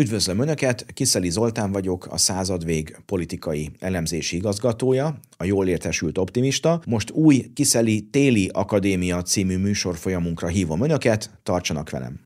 Üdvözlöm Önöket, Kiszeli Zoltán vagyok, a századvég politikai elemzési igazgatója, a jól értesült optimista. Most új Kiszeli Téli Akadémia című műsorfolyamunkra hívom Önöket, tartsanak velem!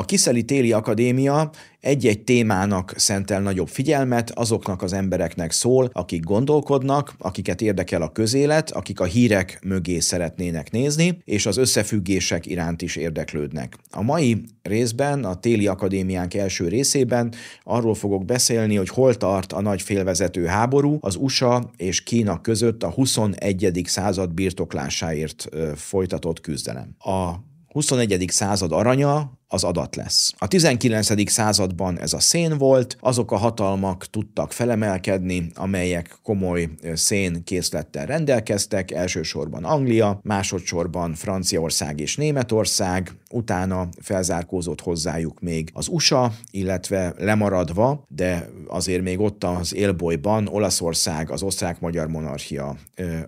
A Kiszeli Téli Akadémia egy-egy témának szentel nagyobb figyelmet, azoknak az embereknek szól, akik gondolkodnak, akiket érdekel a közélet, akik a hírek mögé szeretnének nézni, és az összefüggések iránt is érdeklődnek. A mai részben, a Téli Akadémiánk első részében arról fogok beszélni, hogy hol tart a nagy félvezető háború az USA és Kína között a 21. század birtoklásáért folytatott küzdelem. A 21. század aranya az adat lesz. A 19. században ez a szén volt, azok a hatalmak tudtak felemelkedni, amelyek komoly szénkészlettel rendelkeztek, elsősorban Anglia, másodszorban Franciaország és Németország, utána felzárkózott hozzájuk még az USA, illetve lemaradva, de azért még ott az élbolyban Olaszország, az osztrák-magyar monarchia,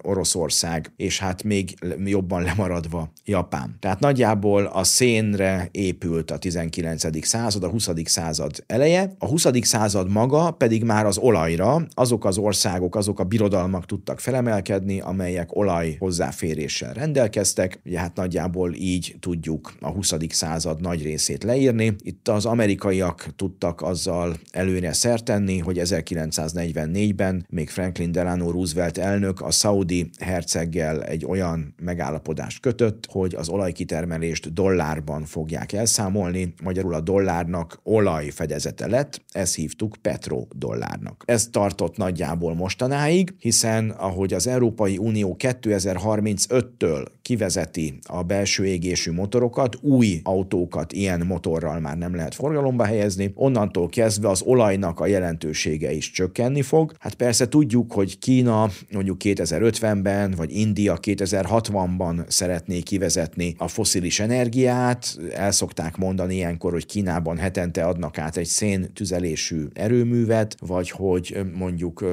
Oroszország, és hát még jobban lemaradva Japán. Tehát nagyjából a szénre épül épült a 19. század, a 20. század eleje. A 20. század maga pedig már az olajra, azok az országok, azok a birodalmak tudtak felemelkedni, amelyek olaj hozzáféréssel rendelkeztek. Ugye hát nagyjából így tudjuk a 20. század nagy részét leírni. Itt az amerikaiak tudtak azzal előre szertenni, hogy 1944-ben még Franklin Delano Roosevelt elnök a Saudi herceggel egy olyan megállapodást kötött, hogy az olajkitermelést dollárban fogják elszámolni, elszámolni, magyarul a dollárnak olaj fedezete lett, ezt hívtuk petrodollárnak. Ez tartott nagyjából mostanáig, hiszen ahogy az Európai Unió 2035-től kivezeti a belső égésű motorokat, új autókat ilyen motorral már nem lehet forgalomba helyezni, onnantól kezdve az olajnak a jelentősége is csökkenni fog. Hát persze tudjuk, hogy Kína mondjuk 2050-ben, vagy India 2060-ban szeretné kivezetni a foszilis energiát, el szokták szokták mondani ilyenkor, hogy Kínában hetente adnak át egy széntüzelésű erőművet, vagy hogy mondjuk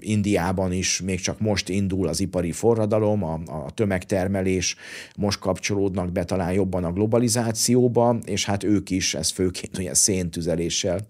Indiában is még csak most indul az ipari forradalom, a, a tömegtermelés, most kapcsolódnak be talán jobban a globalizációba, és hát ők is ezt főként olyan széntüzeléssel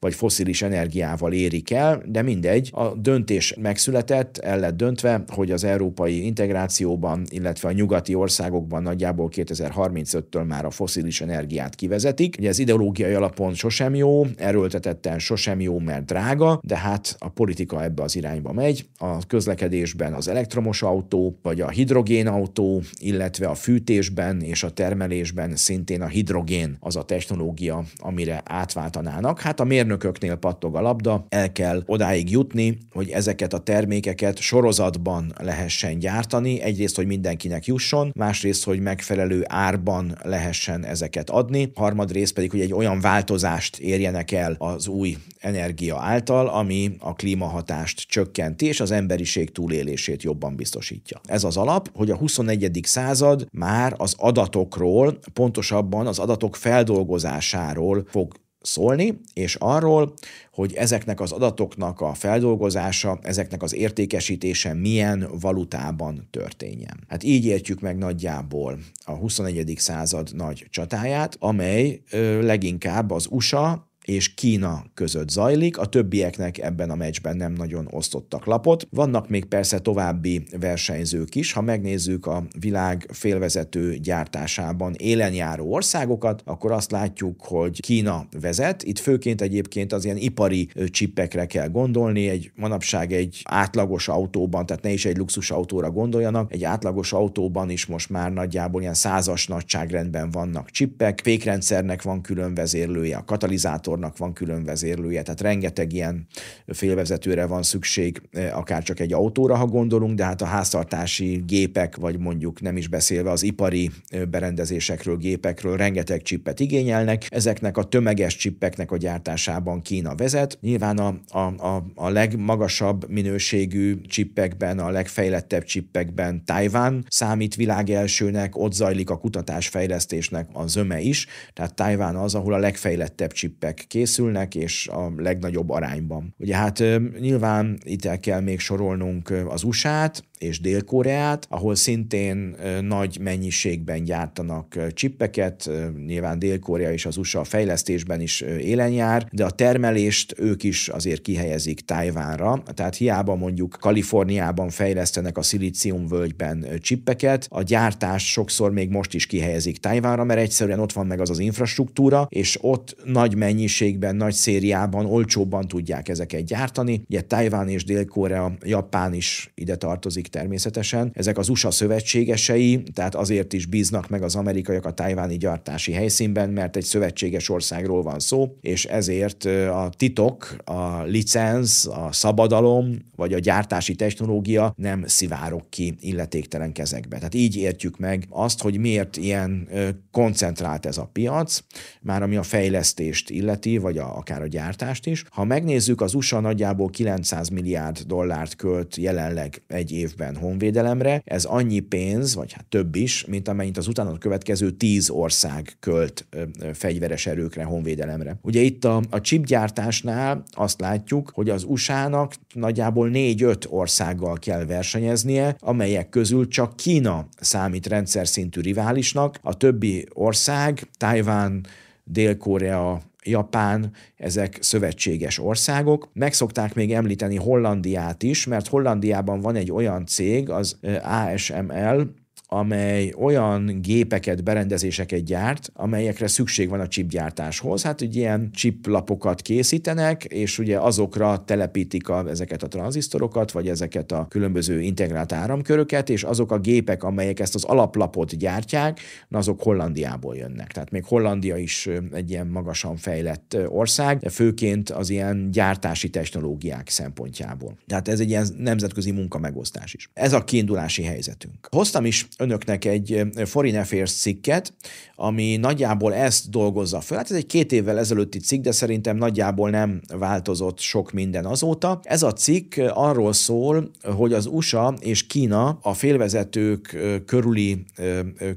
vagy foszilis energiával érik el, de mindegy, a döntés megszületett, el lett döntve, hogy az európai integrációban, illetve a nyugati országokban nagyjából 2035-től már a foszilis energiát energiát kivezetik. Ugye ez ideológiai alapon sosem jó, erőltetetten sosem jó, mert drága, de hát a politika ebbe az irányba megy. A közlekedésben az elektromos autó, vagy a hidrogén autó, illetve a fűtésben és a termelésben szintén a hidrogén az a technológia, amire átváltanának. Hát a mérnököknél pattog a labda, el kell odáig jutni, hogy ezeket a termékeket sorozatban lehessen gyártani, egyrészt, hogy mindenkinek jusson, másrészt, hogy megfelelő árban lehessen ezeket adni, adni, harmadrészt pedig, hogy egy olyan változást érjenek el az új energia által, ami a klímahatást csökkenti, és az emberiség túlélését jobban biztosítja. Ez az alap, hogy a 21. század már az adatokról, pontosabban az adatok feldolgozásáról fog szólni, és arról, hogy ezeknek az adatoknak a feldolgozása, ezeknek az értékesítése milyen valutában történjen. Hát így értjük meg nagyjából a 21. század nagy csatáját, amely ö, leginkább az USA és Kína között zajlik, a többieknek ebben a meccsben nem nagyon osztottak lapot. Vannak még persze további versenyzők is, ha megnézzük a világ félvezető gyártásában élenjáró országokat, akkor azt látjuk, hogy Kína vezet, itt főként egyébként az ilyen ipari csippekre kell gondolni, egy manapság egy átlagos autóban, tehát ne is egy luxus autóra gondoljanak, egy átlagos autóban is most már nagyjából ilyen százas nagyságrendben vannak csippek, fékrendszernek van külön vezérlője, a katalizátor motornak van külön vezérlője, tehát rengeteg ilyen félvezetőre van szükség, eh, akár csak egy autóra, ha gondolunk, de hát a háztartási gépek, vagy mondjuk nem is beszélve az ipari eh, berendezésekről, gépekről rengeteg csippet igényelnek. Ezeknek a tömeges csippeknek a gyártásában Kína vezet. Nyilván a, a, a, a legmagasabb minőségű csippekben, a legfejlettebb csippekben Tajván számít világ elsőnek, ott zajlik a kutatásfejlesztésnek a zöme is, tehát Tajván az, ahol a legfejlettebb csippek készülnek, és a legnagyobb arányban. Ugye hát nyilván itt el kell még sorolnunk az USA-t, és Dél-Koreát, ahol szintén nagy mennyiségben gyártanak csippeket, nyilván Dél-Korea és az USA a fejlesztésben is élen jár, de a termelést ők is azért kihelyezik Tájvánra, tehát hiába mondjuk Kaliforniában fejlesztenek a szilíciumvölgyben csippeket, a gyártást sokszor még most is kihelyezik Tájvánra, mert egyszerűen ott van meg az az infrastruktúra, és ott nagy mennyiségben, nagy szériában, olcsóbban tudják ezeket gyártani. Ugye Tájván és Dél-Korea, Japán is ide tartozik természetesen. Ezek az USA szövetségesei, tehát azért is bíznak meg az amerikaiak a tájváni gyártási helyszínben, mert egy szövetséges országról van szó, és ezért a titok, a licensz, a szabadalom, vagy a gyártási technológia nem szivárok ki illetéktelen kezekbe. Tehát így értjük meg azt, hogy miért ilyen koncentrált ez a piac, már ami a fejlesztést illeti, vagy a, akár a gyártást is. Ha megnézzük, az USA nagyjából 900 milliárd dollárt költ jelenleg egy évben honvédelemre. Ez annyi pénz, vagy hát több is, mint amennyit az utána következő 10 ország költ fegyveres erőkre, honvédelemre. Ugye itt a, a chipgyártásnál azt látjuk, hogy az USA-nak nagyjából 4-5 országgal kell versenyeznie, amelyek közül csak Kína számít rendszer szintű riválisnak, a többi ország, Tajván, Dél-Korea, Japán, ezek szövetséges országok. Meg szokták még említeni Hollandiát is, mert Hollandiában van egy olyan cég, az ASML, amely olyan gépeket, berendezéseket gyárt, amelyekre szükség van a chipgyártáshoz. Hát ugye ilyen chiplapokat készítenek, és ugye azokra telepítik a, ezeket a tranzisztorokat, vagy ezeket a különböző integrált áramköröket, és azok a gépek, amelyek ezt az alaplapot gyártják, azok Hollandiából jönnek. Tehát még Hollandia is egy ilyen magasan fejlett ország, de főként az ilyen gyártási technológiák szempontjából. Tehát ez egy ilyen nemzetközi munkamegosztás is. Ez a kiindulási helyzetünk. Hoztam is önöknek egy Foreign Affairs cikket, ami nagyjából ezt dolgozza föl. Hát ez egy két évvel ezelőtti cikk, de szerintem nagyjából nem változott sok minden azóta. Ez a cikk arról szól, hogy az USA és Kína a félvezetők körüli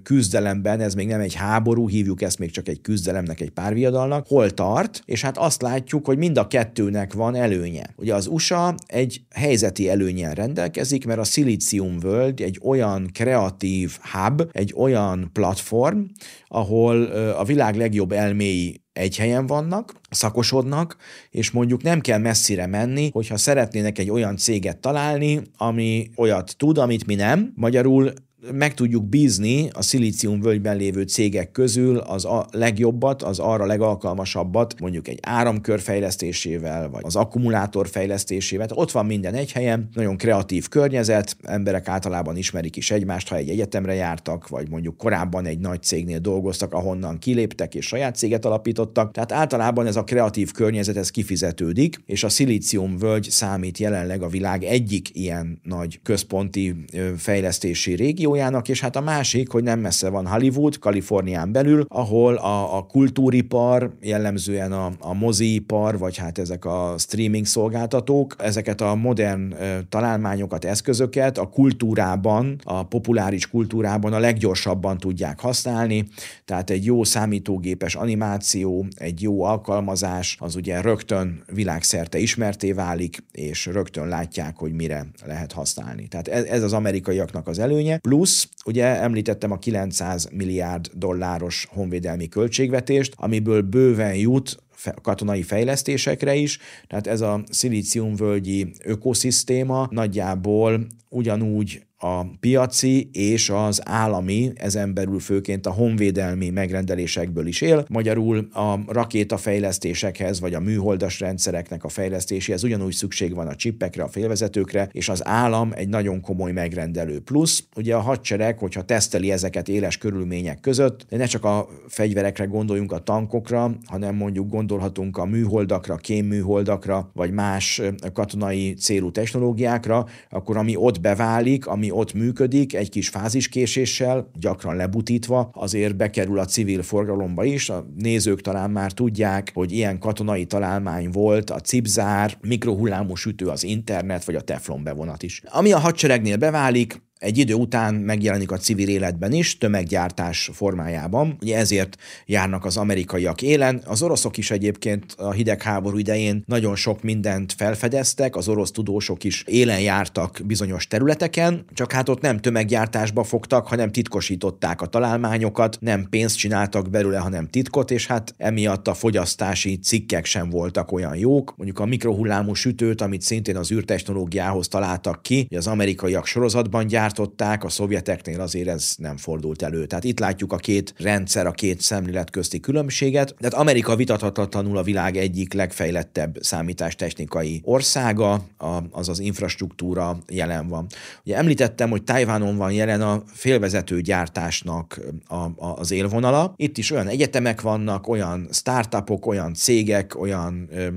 küzdelemben, ez még nem egy háború, hívjuk ezt még csak egy küzdelemnek, egy párviadalnak, hol tart, és hát azt látjuk, hogy mind a kettőnek van előnye. Ugye az USA egy helyzeti előnyen rendelkezik, mert a szilíciumvölgy egy olyan kreatív Creative Hub egy olyan platform, ahol a világ legjobb elméi egy helyen vannak, szakosodnak, és mondjuk nem kell messzire menni, hogyha szeretnének egy olyan céget találni, ami olyat tud, amit mi nem. Magyarul meg tudjuk bízni a szilícium völgyben lévő cégek közül az a legjobbat, az arra legalkalmasabbat, mondjuk egy áramkör fejlesztésével, vagy az akkumulátor fejlesztésével. Ott van minden egy helyen, nagyon kreatív környezet, emberek általában ismerik is egymást, ha egy egyetemre jártak, vagy mondjuk korábban egy nagy cégnél dolgoztak, ahonnan kiléptek és saját céget alapítottak. Tehát általában ez a kreatív környezet, ez kifizetődik, és a szilícium völgy számít jelenleg a világ egyik ilyen nagy központi fejlesztési régió, stúdiójának, és hát a másik, hogy nem messze van Hollywood, Kalifornián belül, ahol a, a kultúripar, jellemzően a, a moziipar, vagy hát ezek a streaming szolgáltatók, ezeket a modern e, találmányokat, eszközöket a kultúrában, a populáris kultúrában a leggyorsabban tudják használni, tehát egy jó számítógépes animáció, egy jó alkalmazás, az ugye rögtön világszerte ismerté válik, és rögtön látják, hogy mire lehet használni. Tehát ez, ez az amerikaiaknak az előnye. Plusz plusz, ugye említettem a 900 milliárd dolláros honvédelmi költségvetést, amiből bőven jut katonai fejlesztésekre is, tehát ez a szilíciumvölgyi ökoszisztéma nagyjából ugyanúgy a piaci és az állami, ezen belül főként a honvédelmi megrendelésekből is él. Magyarul a rakétafejlesztésekhez, vagy a műholdas rendszereknek a fejlesztéséhez ugyanúgy szükség van a csippekre, a félvezetőkre, és az állam egy nagyon komoly megrendelő. Plusz, ugye a hadsereg, hogyha teszteli ezeket éles körülmények között, de ne csak a fegyverekre gondoljunk, a tankokra, hanem mondjuk gondolhatunk a műholdakra, kémműholdakra, vagy más katonai célú technológiákra, akkor ami ott beválik, ami ott működik, egy kis fáziskéséssel, gyakran lebutítva, azért bekerül a civil forgalomba is. A nézők talán már tudják, hogy ilyen katonai találmány volt a cipzár, mikrohullámú sütő, az internet, vagy a teflon bevonat is. Ami a hadseregnél beválik, egy idő után megjelenik a civil életben is, tömeggyártás formájában. Ugye ezért járnak az amerikaiak élen. Az oroszok is egyébként a hidegháború idején nagyon sok mindent felfedeztek, az orosz tudósok is élen jártak bizonyos területeken, csak hát ott nem tömeggyártásba fogtak, hanem titkosították a találmányokat, nem pénzt csináltak belőle, hanem titkot, és hát emiatt a fogyasztási cikkek sem voltak olyan jók. Mondjuk a mikrohullámú sütőt, amit szintén az űrtechnológiához találtak ki, az amerikaiak sorozatban gyártották, a szovjeteknél azért ez nem fordult elő. Tehát itt látjuk a két rendszer, a két szemlélet közti különbséget. Tehát Amerika vitathatatlanul a világ egyik legfejlettebb számítástechnikai országa, a, az az infrastruktúra jelen van. Ugye említettem, hogy Tajvánon van jelen a félvezető gyártásnak a, a, az élvonala. Itt is olyan egyetemek vannak, olyan startupok, olyan cégek, olyan ö,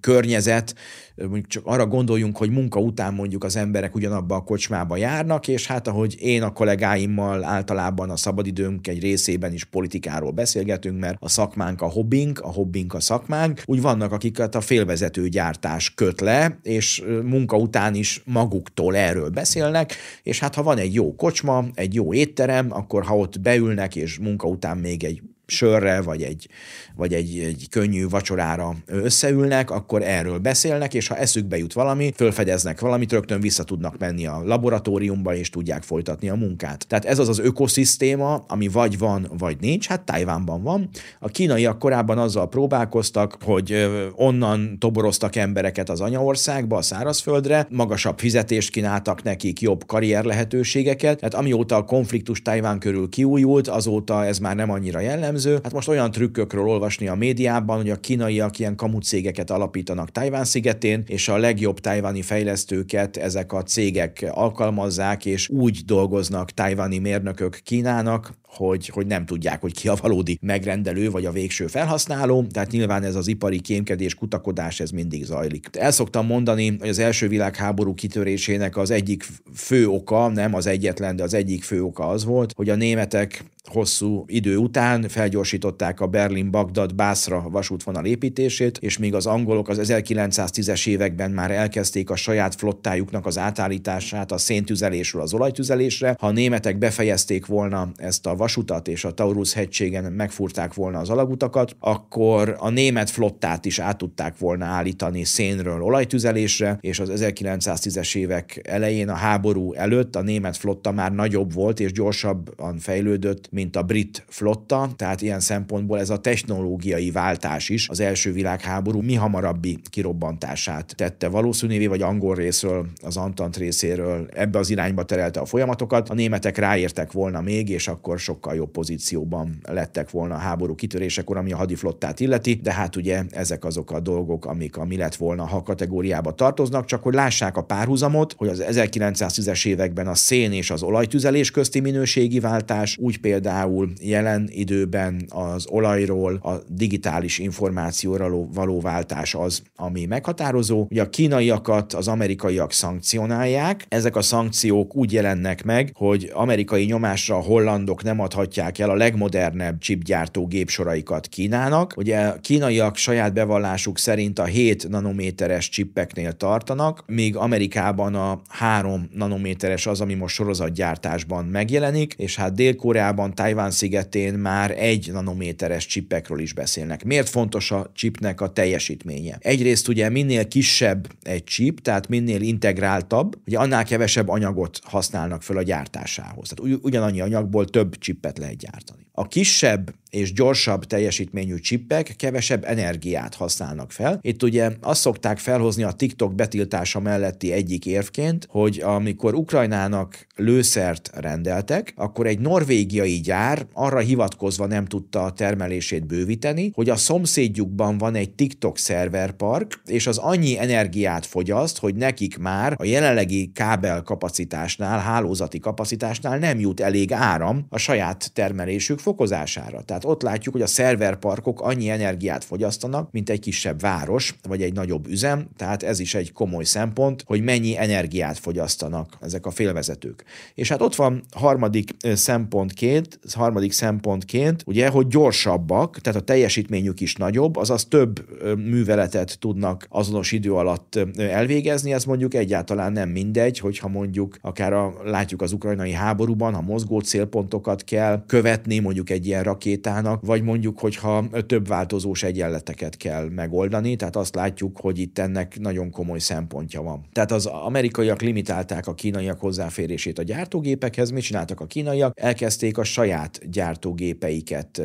környezet, mondjuk csak arra gondoljunk, hogy munka után mondjuk az emberek ugyanabba a kocsmába járnak, és hát ahogy én a kollégáimmal általában a szabadidőnk egy részében is politikáról beszélgetünk, mert a szakmánk a hobbink, a hobbink a szakmánk, úgy vannak, akiket a félvezető gyártás köt le, és munka után is maguktól erről beszélnek, és hát ha van egy jó kocsma, egy jó étterem, akkor ha ott beülnek, és munka után még egy sörre, vagy egy, vagy egy, egy könnyű vacsorára összeülnek, akkor erről beszélnek, és ha eszükbe jut valami, fölfedeznek valamit, rögtön vissza tudnak menni a laboratóriumba, és tudják folytatni a munkát. Tehát ez az az ökoszisztéma, ami vagy van, vagy nincs, hát Tajvánban van. A kínaiak korábban azzal próbálkoztak, hogy onnan toboroztak embereket az anyaországba, a szárazföldre, magasabb fizetést kínáltak nekik, jobb karrier lehetőségeket, tehát amióta a konfliktus Tajván körül kiújult, azóta ez már nem annyira jellemző, jellemző. Hát most olyan trükkökről olvasni a médiában, hogy a kínaiak ilyen kamucégeket alapítanak Tajván szigetén, és a legjobb tajvani fejlesztőket ezek a cégek alkalmazzák, és úgy dolgoznak tajvani mérnökök Kínának, hogy, hogy nem tudják, hogy ki a valódi megrendelő vagy a végső felhasználó, tehát nyilván ez az ipari kémkedés, kutakodás, ez mindig zajlik. El szoktam mondani, hogy az első világháború kitörésének az egyik fő oka, nem az egyetlen, de az egyik fő oka az volt, hogy a németek hosszú idő után felgyorsították a Berlin-Bagdad-Bászra vasútvonal építését, és míg az angolok az 1910-es években már elkezdték a saját flottájuknak az átállítását a széntüzelésről az olajtüzelésre, ha a németek befejezték volna ezt a vasutat és a Taurus hegységen megfúrták volna az alagutakat, akkor a német flottát is át tudták volna állítani szénről olajtüzelésre, és az 1910-es évek elején a háború előtt a német flotta már nagyobb volt és gyorsabban fejlődött, mint a brit flotta, tehát ilyen szempontból ez a technológiai váltás is az első világháború mi hamarabbi kirobbantását tette valószínűvé, vagy angol részről, az Antant részéről ebbe az irányba terelte a folyamatokat. A németek ráértek volna még, és akkor sokkal jobb pozícióban lettek volna a háború kitörésekor, ami a hadiflottát illeti, de hát ugye ezek azok a dolgok, amik a mi lett volna, ha kategóriába tartoznak, csak hogy lássák a párhuzamot, hogy az 1910-es években a szén és az olajtüzelés közti minőségi váltás, úgy például jelen időben az olajról a digitális információra való váltás az, ami meghatározó. Ugye a kínaiakat az amerikaiak szankcionálják, ezek a szankciók úgy jelennek meg, hogy amerikai nyomásra a hollandok nem adhatják el a legmodernebb chipgyártó gépsoraikat Kínának. Ugye a kínaiak saját bevallásuk szerint a 7 nanométeres csippeknél tartanak, míg Amerikában a 3 nanométeres az, ami most sorozatgyártásban megjelenik, és hát Dél-Koreában, Tajván szigetén már egy nanométeres csipekről is beszélnek. Miért fontos a chipnek a teljesítménye? Egyrészt ugye minél kisebb egy chip, tehát minél integráltabb, ugye annál kevesebb anyagot használnak föl a gyártásához. Tehát ugyanannyi anyagból több csippet lehet gyártani. A kisebb és gyorsabb teljesítményű csippek kevesebb energiát használnak fel. Itt ugye azt szokták felhozni a TikTok betiltása melletti egyik érvként, hogy amikor Ukrajnának lőszert rendeltek, akkor egy norvégiai gyár arra hivatkozva nem tudta a termelését bővíteni, hogy a szomszédjukban van egy TikTok szerverpark, és az annyi energiát fogyaszt, hogy nekik már a jelenlegi kábel kapacitásnál, hálózati kapacitásnál nem jut elég áram a saját termelésük fokozására. Tehát ott látjuk, hogy a szerverparkok annyi energiát fogyasztanak, mint egy kisebb város, vagy egy nagyobb üzem, tehát ez is egy komoly szempont, hogy mennyi energiát fogyasztanak ezek a félvezetők. És hát ott van harmadik szempontként, harmadik szempontként, ugye, hogy gyorsabbak, tehát a teljesítményük is nagyobb, azaz több műveletet tudnak azonos idő alatt elvégezni, ez mondjuk egyáltalán nem mindegy, hogyha mondjuk akár a, látjuk az ukrajnai háborúban, ha mozgó célpontokat kell követni mondjuk egy ilyen rakétának, vagy mondjuk, hogyha több változós egyenleteket kell megoldani, tehát azt látjuk, hogy itt ennek nagyon komoly szempontja van. Tehát az amerikaiak limitálták a kínaiak hozzáférését a gyártógépekhez, mit csináltak a kínaiak? Elkezdték a saját gyártógépeiket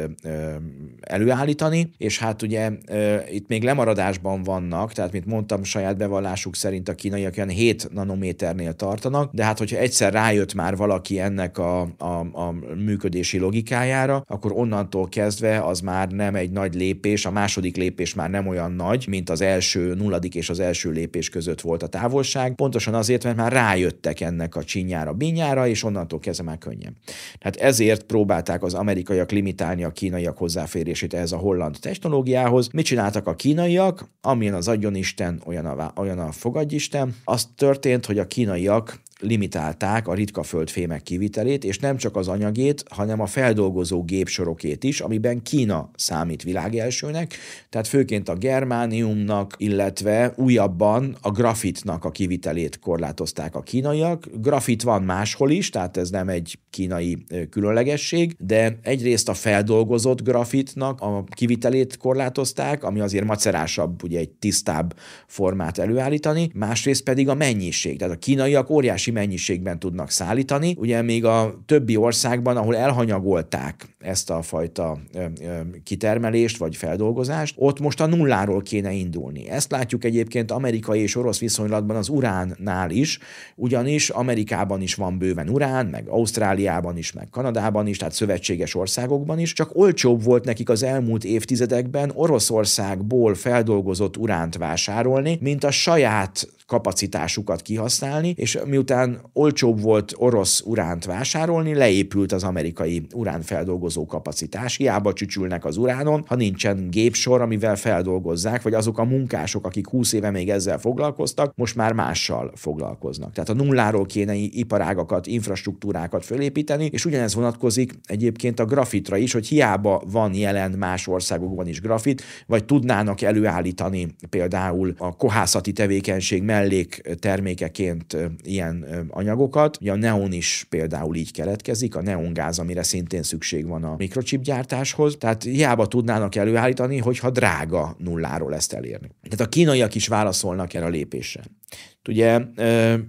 előállítani, és hát ugye itt még lemaradásban vannak, tehát mint mondtam, saját bevallásuk szerint a kínaiak olyan 7 nanométernél tartanak, de hát hogyha egyszer rájött már valaki ennek a, a, a működési logikájára, akkor onnantól kezdve az már nem egy nagy lépés, a második lépés már nem olyan nagy, mint az első nulladik és az első lépés között volt a távolság, pontosan azért, mert már rájöttek ennek a csinyára, binyára, és onnantól kezdve már könnyen. Tehát ezért próbálták az amerikaiak limitálni a kínaiak hozzáférését ehhez a holland technológiához. Mit csináltak a kínaiak? Amilyen az adjon Isten, olyan a, olyan a fogadjisten. Az történt, hogy a kínaiak limitálták a ritka földfémek kivitelét, és nem csak az anyagét, hanem a feldolgozó gépsorokét is, amiben Kína számít világelsőnek, tehát főként a germániumnak, illetve újabban a grafitnak a kivitelét korlátozták a kínaiak. Grafit van máshol is, tehát ez nem egy kínai különlegesség, de egyrészt a feldolgozott grafitnak a kivitelét korlátozták, ami azért macerásabb, ugye egy tisztább formát előállítani, másrészt pedig a mennyiség. Tehát a kínaiak óriási óriási mennyiségben tudnak szállítani. Ugye még a többi országban, ahol elhanyagolták ezt a fajta kitermelést vagy feldolgozást, ott most a nulláról kéne indulni. Ezt látjuk egyébként amerikai és orosz viszonylatban az uránnál is, ugyanis Amerikában is van bőven urán, meg Ausztráliában is, meg Kanadában is, tehát szövetséges országokban is, csak olcsóbb volt nekik az elmúlt évtizedekben Oroszországból feldolgozott uránt vásárolni, mint a saját kapacitásukat kihasználni, és miután olcsóbb volt orosz uránt vásárolni, leépült az amerikai uránfeldolgozó kapacitás. Hiába csücsülnek az uránon, ha nincsen gépsor, amivel feldolgozzák, vagy azok a munkások, akik 20 éve még ezzel foglalkoztak, most már mással foglalkoznak. Tehát a nulláról kéne iparágakat, infrastruktúrákat fölépíteni, és ugyanez vonatkozik egyébként a grafitra is, hogy hiába van jelen más országokban is grafit, vagy tudnának előállítani például a kohászati tevékenység mellett melléktermékeként ilyen anyagokat. A neon is például így keletkezik, a neongáz, amire szintén szükség van a mikrochip gyártáshoz. Tehát hiába tudnának előállítani, hogyha drága nulláról ezt elérni. Tehát a kínaiak is válaszolnak erre a lépésre. Ugye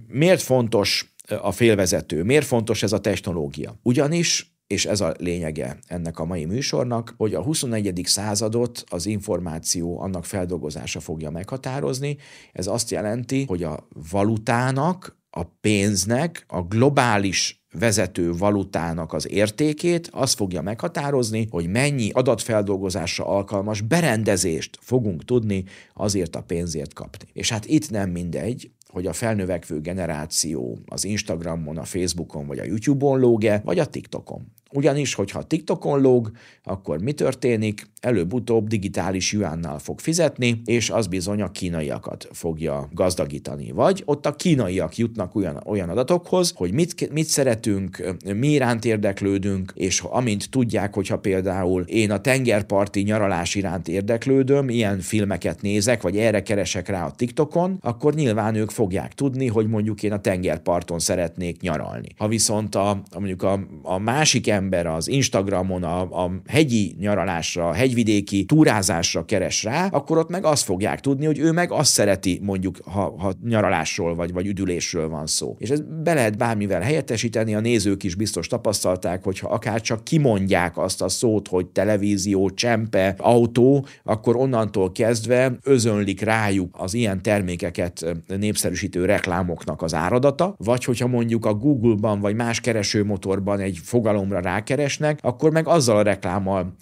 miért fontos a félvezető? Miért fontos ez a technológia? Ugyanis és ez a lényege ennek a mai műsornak, hogy a 21. századot az információ annak feldolgozása fogja meghatározni. Ez azt jelenti, hogy a valutának, a pénznek, a globális vezető valutának az értékét, az fogja meghatározni, hogy mennyi adatfeldolgozásra alkalmas berendezést fogunk tudni azért a pénzért kapni. És hát itt nem mindegy, hogy a felnövekvő generáció az Instagramon, a Facebookon vagy a YouTube-on lóge, vagy a TikTokon. Ugyanis, hogyha TikTokon lóg, akkor mi történik? Előbb-utóbb digitális juánnal fog fizetni, és az bizony a kínaiakat fogja gazdagítani. Vagy ott a kínaiak jutnak olyan, olyan adatokhoz, hogy mit, mit szeretünk, mi iránt érdeklődünk, és amint tudják, hogyha például én a tengerparti nyaralás iránt érdeklődöm, ilyen filmeket nézek, vagy erre keresek rá a TikTokon, akkor nyilván ők fogják tudni, hogy mondjuk én a tengerparton szeretnék nyaralni. Ha viszont a, mondjuk a, a másik ember az Instagramon a, a hegyi nyaralásra, a hegyvidéki túrázásra keres rá, akkor ott meg azt fogják tudni, hogy ő meg azt szereti mondjuk, ha, ha nyaralásról vagy, vagy üdülésről van szó. És ez be lehet bármivel helyettesíteni, a nézők is biztos tapasztalták, hogyha akár csak kimondják azt a szót, hogy televízió, csempe, autó, akkor onnantól kezdve özönlik rájuk az ilyen termékeket népszerűsítő reklámoknak az áradata, vagy hogyha mondjuk a Google-ban vagy más keresőmotorban egy fogalomra rá rákeresnek, akkor meg azzal a reklámmal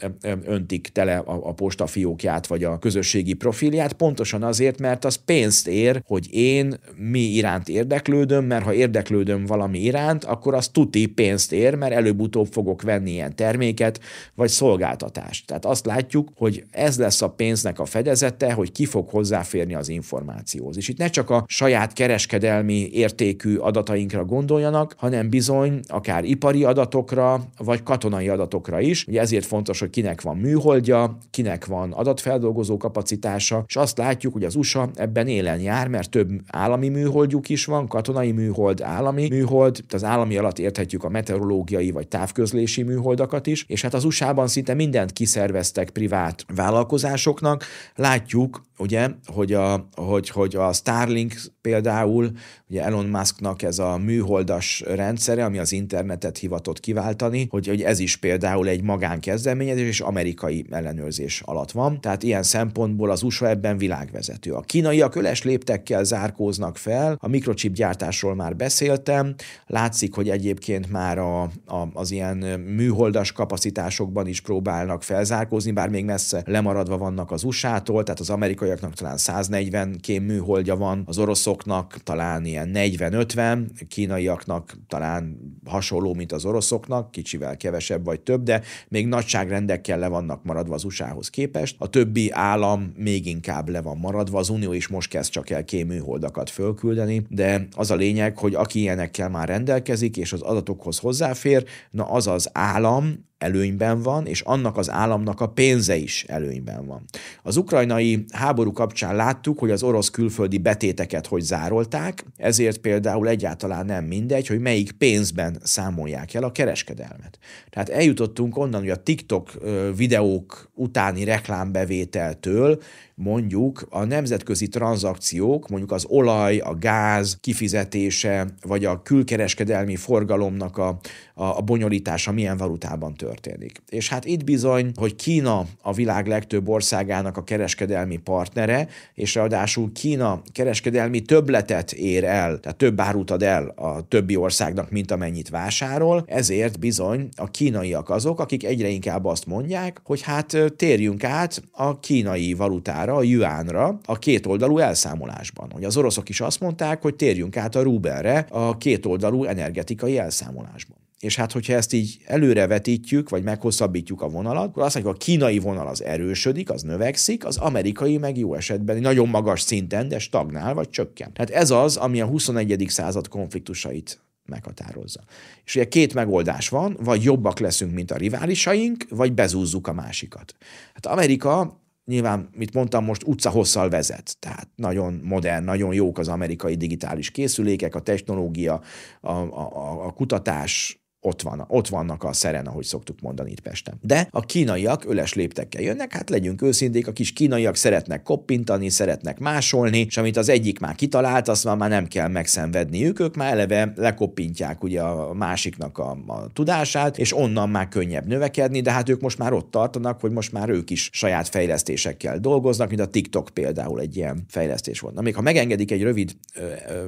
öntik tele a, a postafiókját, vagy a közösségi profilját, pontosan azért, mert az pénzt ér, hogy én mi iránt érdeklődöm, mert ha érdeklődöm valami iránt, akkor az tuti pénzt ér, mert előbb-utóbb fogok venni ilyen terméket, vagy szolgáltatást. Tehát azt látjuk, hogy ez lesz a pénznek a fedezete, hogy ki fog hozzáférni az információhoz. És itt ne csak a saját kereskedelmi értékű adatainkra gondoljanak, hanem bizony akár ipari adatokra, vagy katonai adatokra is. Ugye ezért fontos, hogy kinek van műholdja, kinek van adatfeldolgozó kapacitása, és azt látjuk, hogy az USA ebben élen jár, mert több állami műholdjuk is van, katonai műhold, állami műhold, az állami alatt érthetjük a meteorológiai vagy távközlési műholdakat is, és hát az USA-ban szinte mindent kiszerveztek privát vállalkozásoknak. Látjuk, ugye, hogy a, hogy, hogy a Starlink például, ugye Elon Musknak ez a műholdas rendszere, ami az internetet hivatott kiváltani, hogy, hogy ez is például egy magánkezdeményezés és amerikai ellenőrzés alatt van. Tehát ilyen szempontból az USA ebben világvezető. A kínaiak öles léptekkel zárkóznak fel, a mikrochip gyártásról már beszéltem, látszik, hogy egyébként már a, a, az ilyen műholdas kapacitásokban is próbálnak felzárkózni, bár még messze lemaradva vannak az USA-tól, tehát az amerikaiaknak talán 140 kém műholdja van, az oroszoknak talán ilyen 40-50, kínaiaknak talán hasonló, mint az oroszoknak, kicsivel kevesebb vagy több, de még nagyságrendekkel le vannak maradva az USA-hoz képest. A többi állam még inkább le van maradva, az Unió is most kezd csak el kéműholdakat fölküldeni, de az a lényeg, hogy aki ilyenekkel már rendelkezik, és az adatokhoz hozzáfér, na az az állam, előnyben van, és annak az államnak a pénze is előnyben van. Az ukrajnai háború kapcsán láttuk, hogy az orosz külföldi betéteket hogy zárolták, ezért például egyáltalán nem mindegy, hogy melyik pénzben számolják el a kereskedelmet. Tehát eljutottunk onnan, hogy a TikTok videók utáni reklámbevételtől mondjuk a nemzetközi tranzakciók, mondjuk az olaj, a gáz kifizetése, vagy a külkereskedelmi forgalomnak a, a, a bonyolítása milyen valutában történik. És hát itt bizony, hogy Kína a világ legtöbb országának a kereskedelmi partnere, és ráadásul Kína kereskedelmi többletet ér el, tehát több árut ad el a többi országnak, mint amennyit vásárol, ezért bizony a kínaiak azok, akik egyre inkább azt mondják, hogy hát térjünk át a kínai valutára, valutára, a yuánra a kétoldalú elszámolásban. Hogy az oroszok is azt mondták, hogy térjünk át a rubelre a kétoldalú energetikai elszámolásban. És hát, hogyha ezt így előrevetítjük, vagy meghosszabbítjuk a vonalat, akkor azt mondjuk, a kínai vonal az erősödik, az növekszik, az amerikai meg jó esetben nagyon magas szinten, de stagnál, vagy csökken. Tehát ez az, ami a 21. század konfliktusait meghatározza. És ugye két megoldás van, vagy jobbak leszünk, mint a riválisaink, vagy bezúzzuk a másikat. Hát Amerika nyilván, mit mondtam, most utcahosszal vezet, tehát nagyon modern, nagyon jók az amerikai digitális készülékek, a technológia, a, a, a kutatás, ott, van, ott vannak a szeren, ahogy szoktuk mondani itt Pesten. De a kínaiak öles léptekkel jönnek, hát legyünk őszinték, a kis kínaiak szeretnek koppintani, szeretnek másolni, és amit az egyik már kitalált, azt már, már nem kell megszenvedniük, ők már eleve lekoppintják ugye a másiknak a, a tudását, és onnan már könnyebb növekedni, de hát ők most már ott tartanak, hogy most már ők is saját fejlesztésekkel dolgoznak, mint a TikTok például egy ilyen fejlesztés volt. Na még ha megengedik egy rövid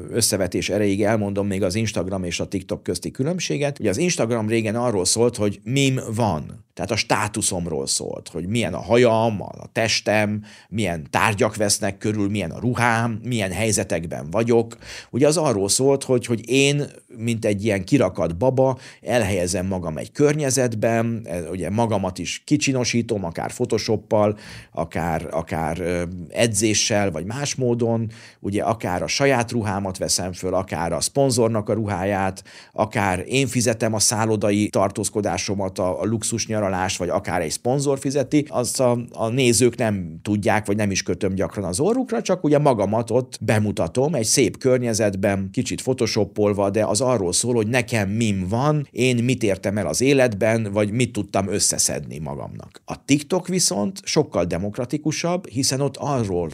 összevetés erejéig, elmondom még az Instagram és a TikTok közti különbséget. Ugye az Instagram régen arról szólt, hogy mim van, tehát a státuszomról szólt, hogy milyen a hajam, a testem, milyen tárgyak vesznek körül, milyen a ruhám, milyen helyzetekben vagyok. Ugye az arról szólt, hogy, hogy én, mint egy ilyen kirakat baba, elhelyezem magam egy környezetben, e, ugye magamat is kicsinosítom, akár photoshoppal, akár, akár edzéssel, vagy más módon, ugye akár a saját ruhámat veszem föl, akár a szponzornak a ruháját, akár én fizetem a szállodai tartózkodásomat, a, a luxus nyaralást, vagy akár egy szponzor fizeti, azt a, a nézők nem tudják, vagy nem is kötöm gyakran az orrukra, csak ugye magamat ott bemutatom egy szép környezetben, kicsit photoshopolva, de az arról szól, hogy nekem mim van, én mit értem el az életben, vagy mit tudtam összeszedni magamnak. A TikTok viszont sokkal demokratikusabb, hiszen ott arról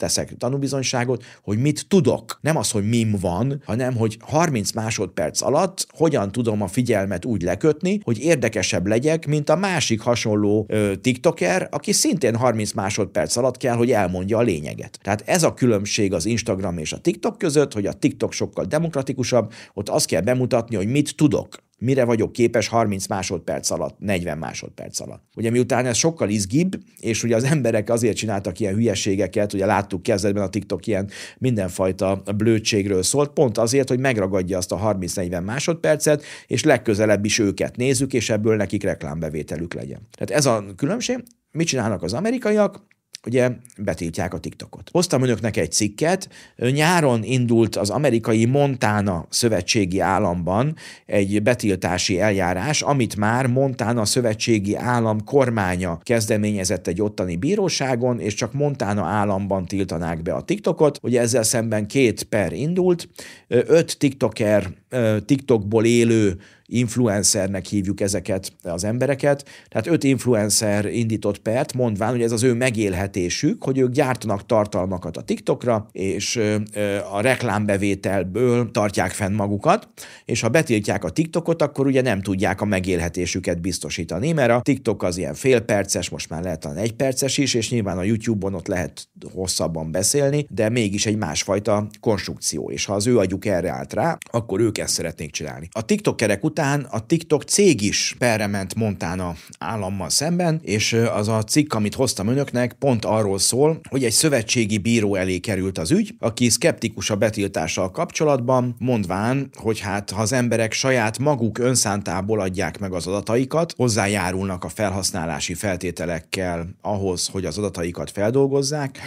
teszek tanúbizonyságot, hogy mit tudok. Nem az, hogy mim van, hanem hogy 30 másodperc alatt hogyan tudom a figyelmet úgy lekötni, hogy érdekesebb legyek, mint a másik hasonló ö, TikToker, aki szintén 30 másodperc alatt kell, hogy elmondja a lényeget. Tehát ez a különbség az Instagram és a TikTok között, hogy a TikTok sokkal demokratikusabb, ott azt kell bemutatni, hogy mit tudok mire vagyok képes 30 másodperc alatt, 40 másodperc alatt. Ugye miután ez sokkal izgibb, és ugye az emberek azért csináltak ilyen hülyeségeket, ugye láttuk kezdetben a TikTok ilyen mindenfajta blödségről szólt, pont azért, hogy megragadja azt a 30-40 másodpercet, és legközelebb is őket nézzük, és ebből nekik reklámbevételük legyen. Tehát ez a különbség. Mit csinálnak az amerikaiak? Ugye betiltják a TikTokot. Hoztam önöknek egy cikket, nyáron indult az amerikai Montana szövetségi államban egy betiltási eljárás, amit már Montana szövetségi állam kormánya kezdeményezett egy ottani bíróságon, és csak Montana államban tiltanák be a TikTokot. Ugye ezzel szemben két per indult, öt TikToker, TikTokból élő influencernek hívjuk ezeket az embereket. Tehát öt influencer indított pert, mondván, hogy ez az ő megélhetésük, hogy ők gyártanak tartalmakat a TikTokra, és a reklámbevételből tartják fenn magukat, és ha betiltják a TikTokot, akkor ugye nem tudják a megélhetésüket biztosítani, mert a TikTok az ilyen fél perces, most már lehet egy perces is, és nyilván a YouTube-on ott lehet hosszabban beszélni, de mégis egy másfajta konstrukció, és ha az ő agyuk erre állt rá, akkor ők ezt szeretnék csinálni. A TikTokerek után a TikTok cég is perre ment Montana állammal szemben, és az a cikk, amit hoztam önöknek, pont arról szól, hogy egy szövetségi bíró elé került az ügy, aki szkeptikus a betiltással kapcsolatban, mondván, hogy hát ha az emberek saját maguk önszántából adják meg az adataikat, hozzájárulnak a felhasználási feltételekkel ahhoz, hogy az adataikat feldolgozzák,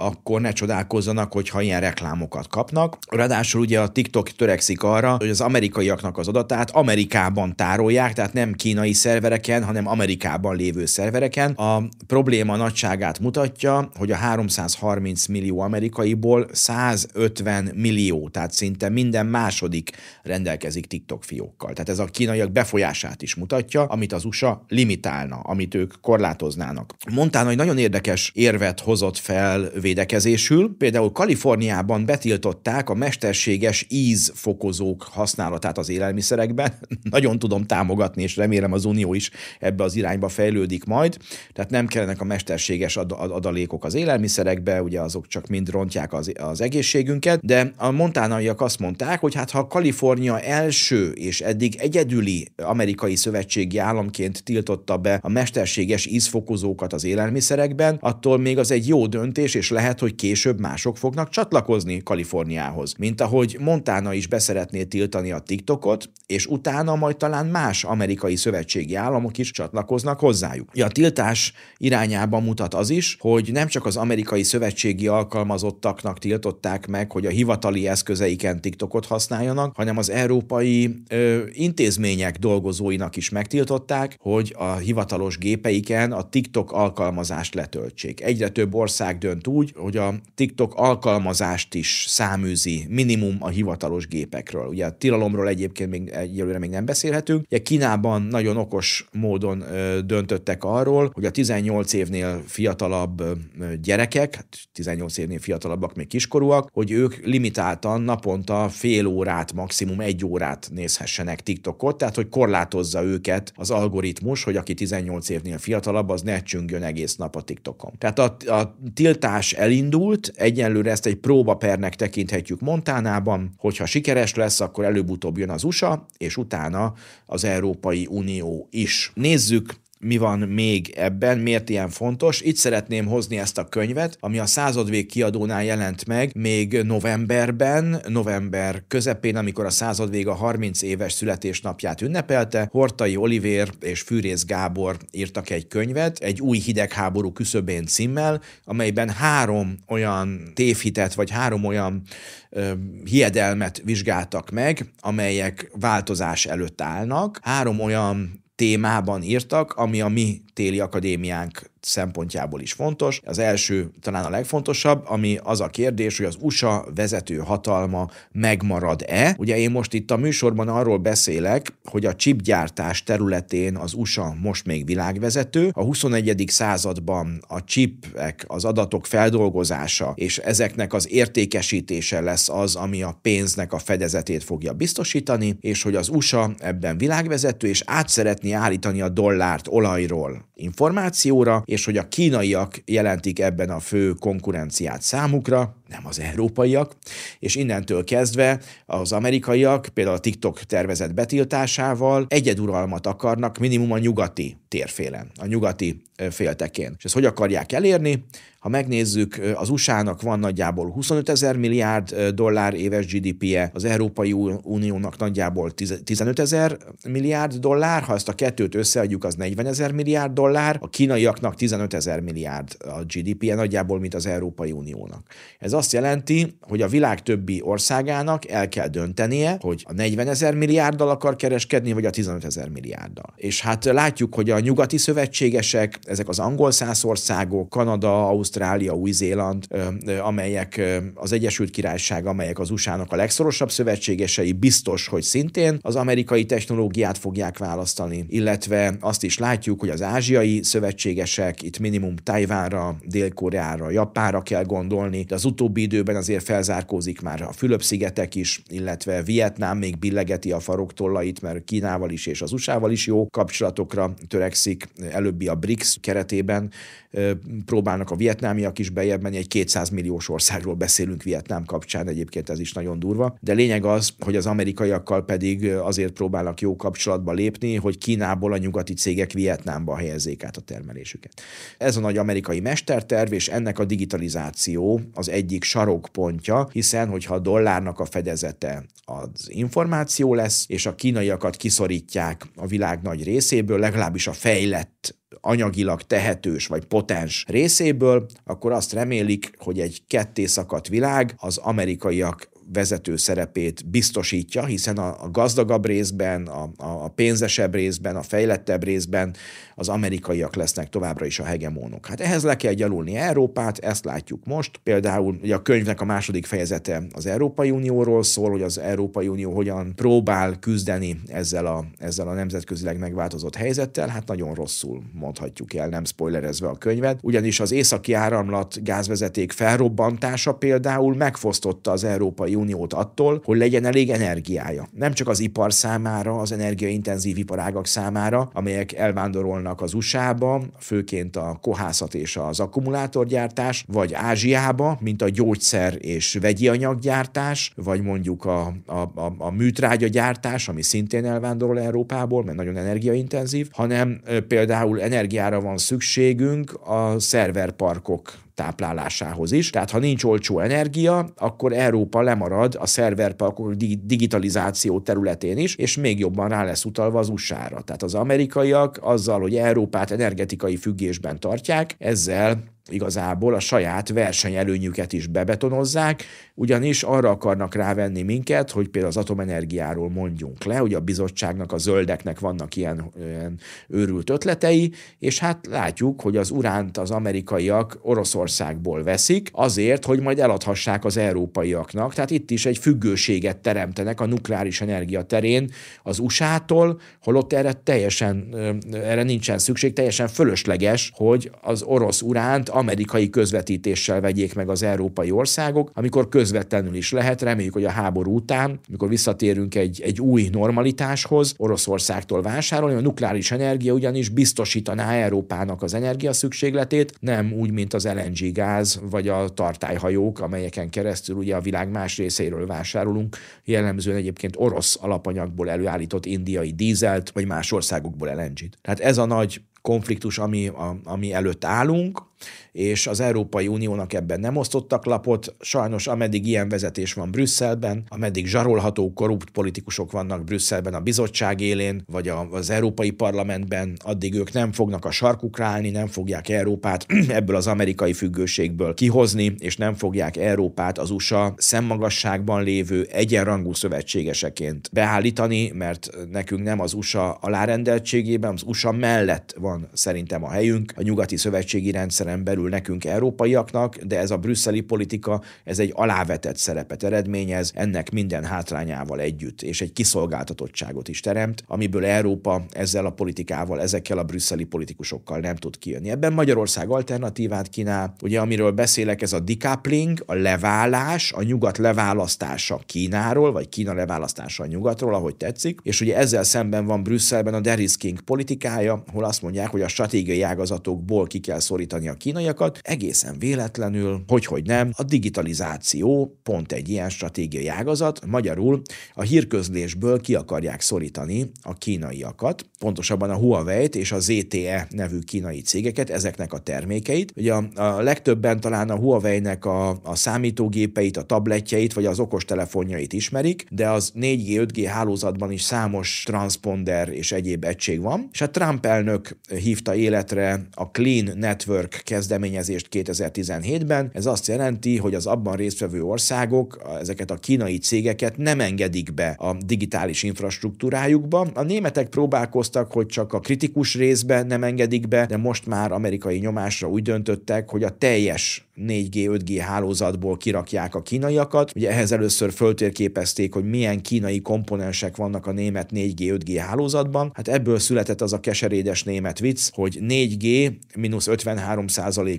akkor ne csodálkozzanak, hogyha ilyen reklámokat kapnak. Ráadásul ugye a TikTok törekszik arra, hogy az amerikaiaknak az adatát Amerikában tárolják, tehát nem kínai szervereken, hanem Amerikában lévő szervereken. A probléma nagyságát mutatja, hogy a 330 millió amerikaiból 150 millió, tehát szinte minden második rendelkezik TikTok fiókkal. Tehát ez a kínaiak befolyását is mutatja, amit az USA limitálna, amit ők korlátoznának. Montana egy nagyon érdekes érvet hozott fel védekezésül. Például Kaliforniában betiltották a mesterséges ízfokozók használatát az élelmiszerekben. Nagyon tudom támogatni, és remélem az Unió is ebbe az irányba fejlődik majd. Tehát nem kellenek a mesterséges ad- adalékok az élelmiszerekbe, ugye azok csak mind rontják az, az egészségünket, de a montánaiak azt mondták, hogy hát ha Kalifornia első és eddig egyedüli amerikai szövetségi államként tiltotta be a mesterséges ízfokozókat az élelmiszerekben, attól még az egy jó döntés, és lehet, hogy később mások fognak csatlakozni Kaliforniához. Mint ahogy Montana is beszeretné tiltani a TikTokot, és utána majd talán más amerikai szövetségi államok is csatlakoznak hozzájuk. A tiltás irányában mutat az is, hogy nem csak az amerikai szövetségi alkalmazottaknak tiltották meg, hogy a hivatali eszközeiken TikTokot használjanak, hanem az európai ö, intézmények dolgozóinak is megtiltották, hogy a hivatalos gépeiken a TikTok alkalmazást letöltsék. Egyre több ország dönt úgy, hogy a TikTok alkalmazást is száműzi minimum a hivatalos gépekről. Ugye a tilalomról egyébként még egyelőre még nem beszélhetünk. Ugye Kínában nagyon okos módon ö, döntöttek arról, hogy a 18 évnél fiatalabb ö, gyerekek, 18 hát évnél fiatalabbak még kiskorúak, hogy ők limitáltan naponta fél órát, maximum egy órát nézhessenek TikTokot, tehát hogy korlátozza őket az algoritmus, hogy aki 18 évnél fiatalabb, az ne csüngjön egész nap a TikTokon. Tehát a, a tiltás elindult, egyenlőre ezt egy próbapernek tekinthetjük Montánában, hogyha sikeres lesz, akkor előbb-utóbb jön az USA, és utána az Európai Unió is. Nézzük mi van még ebben, miért ilyen fontos. Itt szeretném hozni ezt a könyvet, ami a századvég kiadónál jelent meg még novemberben, november közepén, amikor a századvég a 30 éves születésnapját ünnepelte. Hortai Olivér és Fűrész Gábor írtak egy könyvet, egy új hidegháború küszöbén címmel, amelyben három olyan tévhitet, vagy három olyan ö, hiedelmet vizsgáltak meg, amelyek változás előtt állnak. Három olyan témában írtak, ami a mi téli akadémiánk szempontjából is fontos. Az első, talán a legfontosabb, ami az a kérdés, hogy az USA vezető hatalma megmarad-e. Ugye én most itt a műsorban arról beszélek, hogy a chipgyártás területén az USA most még világvezető. A 21. században a chipek, az adatok feldolgozása és ezeknek az értékesítése lesz az, ami a pénznek a fedezetét fogja biztosítani, és hogy az USA ebben világvezető, és át szeretné állítani a dollárt olajról információra, és hogy a kínaiak jelentik ebben a fő konkurenciát számukra, nem az európaiak, és innentől kezdve az amerikaiak például a TikTok tervezett betiltásával egyeduralmat akarnak minimum a nyugati térfélen, a nyugati féltekén. És ezt hogy akarják elérni? Ha megnézzük, az USA-nak van nagyjából 25 ezer milliárd dollár éves GDP-je, az Európai Uniónak nagyjából 15 ezer milliárd dollár, ha ezt a kettőt összeadjuk, az 40 ezer milliárd dollár, a kínaiaknak 15 ezer milliárd a GDP-je nagyjából, mint az Európai Uniónak. Ez azt jelenti, hogy a világ többi országának el kell döntenie, hogy a 40 ezer milliárddal akar kereskedni, vagy a 15 ezer milliárddal. És hát látjuk, hogy a nyugati szövetségesek, ezek az angol száz országok, Kanada, Ausztrália, Új-Zéland, amelyek az Egyesült Királyság, amelyek az USA-nak a legszorosabb szövetségesei, biztos, hogy szintén az amerikai technológiát fogják választani, illetve azt is látjuk, hogy az ázsiai szövetségesek, itt minimum Tajvánra, Dél-Koreára, Japánra kell gondolni, de az utóbbi időben azért felzárkózik már a Fülöp-szigetek is, illetve Vietnám még billegeti a faroktollait, mert Kínával is és az USA-val is jó kapcsolatokra törekszik, előbbi a BRICS keretében próbálnak a vietnámiak is bejebb menni, egy 200 milliós országról beszélünk Vietnám kapcsán, egyébként ez is nagyon durva, de lényeg az, hogy az amerikaiakkal pedig azért próbálnak jó kapcsolatba lépni, hogy Kínából a nyugati cégek Vietnámba helyezzék át a termelésüket. Ez a nagy amerikai mesterterv, és ennek a digitalizáció az egyik sarokpontja, hiszen hogyha a dollárnak a fedezete az információ lesz, és a kínaiakat kiszorítják a világ nagy részéből, legalábbis a fejlett anyagilag tehetős vagy potens részéből, akkor azt remélik, hogy egy ketté szakadt világ az amerikaiak vezető szerepét biztosítja, hiszen a, a gazdagabb részben, a, a pénzesebb részben, a fejlettebb részben az amerikaiak lesznek továbbra is a hegemónok. Hát ehhez le kell gyalulni Európát, ezt látjuk most. Például ugye a könyvnek a második fejezete az Európai Unióról szól, hogy az Európai Unió hogyan próbál küzdeni ezzel a, ezzel a nemzetközileg megváltozott helyzettel. Hát nagyon rosszul mondhatjuk el, nem spoilerezve a könyvet. Ugyanis az északi áramlat gázvezeték felrobbantása például megfosztotta az Európai Uniót attól, hogy legyen elég energiája. Nem csak az ipar számára, az energiaintenzív iparágak számára, amelyek elvándorolnak az USA-ba, főként a kohászat és az akkumulátorgyártás, vagy Ázsiába, mint a gyógyszer és vegyi anyaggyártás, vagy mondjuk a, a, a, a műtrágyagyártás, ami szintén elvándorol Európából, mert nagyon energiaintenzív, hanem például energiára van szükségünk a szerverparkok táplálásához is. Tehát ha nincs olcsó energia, akkor Európa lemarad a szerverparkok digitalizáció területén is, és még jobban rá lesz utalva az USA-ra. Tehát az amerikaiak azzal, hogy Európát energetikai függésben tartják, ezzel igazából a saját versenyelőnyüket is bebetonozzák, ugyanis arra akarnak rávenni minket, hogy például az atomenergiáról mondjunk le, hogy a bizottságnak, a zöldeknek vannak ilyen, ilyen őrült ötletei, és hát látjuk, hogy az uránt az amerikaiak Oroszországból veszik, azért, hogy majd eladhassák az európaiaknak. Tehát itt is egy függőséget teremtenek a nukleáris energia terén az USA-tól, holott erre teljesen, erre nincsen szükség, teljesen fölösleges, hogy az orosz uránt amerikai közvetítéssel vegyék meg az európai országok, amikor közvetlenül is lehet. Reméljük, hogy a háború után, amikor visszatérünk egy, egy új normalitáshoz, Oroszországtól vásárolni, a nukleáris energia ugyanis biztosítaná Európának az energia szükségletét, nem úgy, mint az LNG gáz vagy a tartályhajók, amelyeken keresztül ugye a világ más részeiről vásárolunk, jellemzően egyébként orosz alapanyagból előállított indiai dízelt, vagy más országokból LNG-t. Tehát ez a nagy konfliktus, ami, a, ami előtt állunk, és az Európai Uniónak ebben nem osztottak lapot. Sajnos ameddig ilyen vezetés van Brüsszelben, ameddig zsarolható korrupt politikusok vannak Brüsszelben a bizottság élén, vagy az Európai Parlamentben, addig ők nem fognak a sarkukra állni, nem fogják Európát ebből az amerikai függőségből kihozni, és nem fogják Európát az USA szemmagasságban lévő egyenrangú szövetségeseként beállítani, mert nekünk nem az USA alárendeltségében, az USA mellett van szerintem a helyünk, a nyugati szövetségi rendszeren belül nekünk európaiaknak, de ez a brüsszeli politika, ez egy alávetett szerepet eredményez, ennek minden hátrányával együtt, és egy kiszolgáltatottságot is teremt, amiből Európa ezzel a politikával, ezekkel a brüsszeli politikusokkal nem tud kijönni. Ebben Magyarország alternatívát kínál, ugye amiről beszélek, ez a decoupling, a leválás, a nyugat leválasztása Kínáról, vagy Kína leválasztása a nyugatról, ahogy tetszik, és ugye ezzel szemben van Brüsszelben a derisking politikája, hol azt mondják, hogy a stratégiai ágazatokból ki kell szorítani a kínaiakat, egészen véletlenül, hogy hogy nem, a digitalizáció pont egy ilyen stratégiai ágazat, magyarul a hírközlésből ki akarják szorítani a kínaiakat, pontosabban a Huawei-t és a ZTE nevű kínai cégeket, ezeknek a termékeit. Ugye a, a legtöbben talán a Huawei-nek a, a számítógépeit, a tabletjeit vagy az okostelefonjait ismerik, de az 4G, 5G hálózatban is számos transponder és egyéb egység van, és a Trump elnök hívta életre a Clean Network kezdeményezést 2017-ben. Ez azt jelenti, hogy az abban résztvevő országok ezeket a kínai cégeket nem engedik be a digitális infrastruktúrájukba. A németek próbálkoztak, hogy csak a kritikus részbe nem engedik be, de most már amerikai nyomásra úgy döntöttek, hogy a teljes 4G, 5G hálózatból kirakják a kínaiakat. Ugye ehhez először föltérképezték, hogy milyen kínai komponensek vannak a német 4G, 5G hálózatban. Hát ebből született az a keserédes német vicc, hogy 4G mínusz 53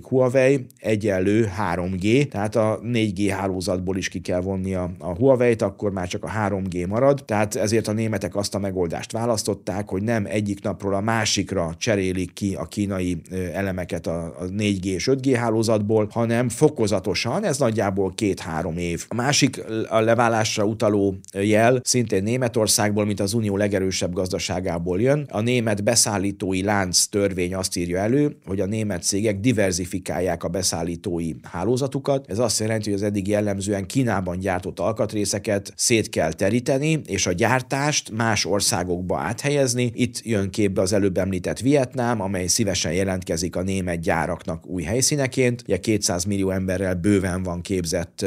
Huawei egyenlő 3G, tehát a 4G hálózatból is ki kell vonni a, a Huawei-t, akkor már csak a 3G marad. Tehát ezért a németek azt a megoldást választották, hogy nem egyik napról a másikra cserélik ki a kínai elemeket a, a 4G és 5G hálózatból, hanem fokozatosan, ez nagyjából két-három év. A másik a leválásra utaló jel szintén Németországból, mint az unió legerősebb gazdaságából jön. A német beszállítói lánc törvény azt írja elő, hogy a német cégek diverzifikálják a beszállítói hálózatukat. Ez azt jelenti, hogy az eddig jellemzően Kínában gyártott alkatrészeket szét kell teríteni, és a gyártást más országokba áthelyezni. Itt jön képbe az előbb említett Vietnám, amely szívesen jelentkezik a német gyáraknak új helyszíneként. Ugye 200 200 millió emberrel bőven van képzett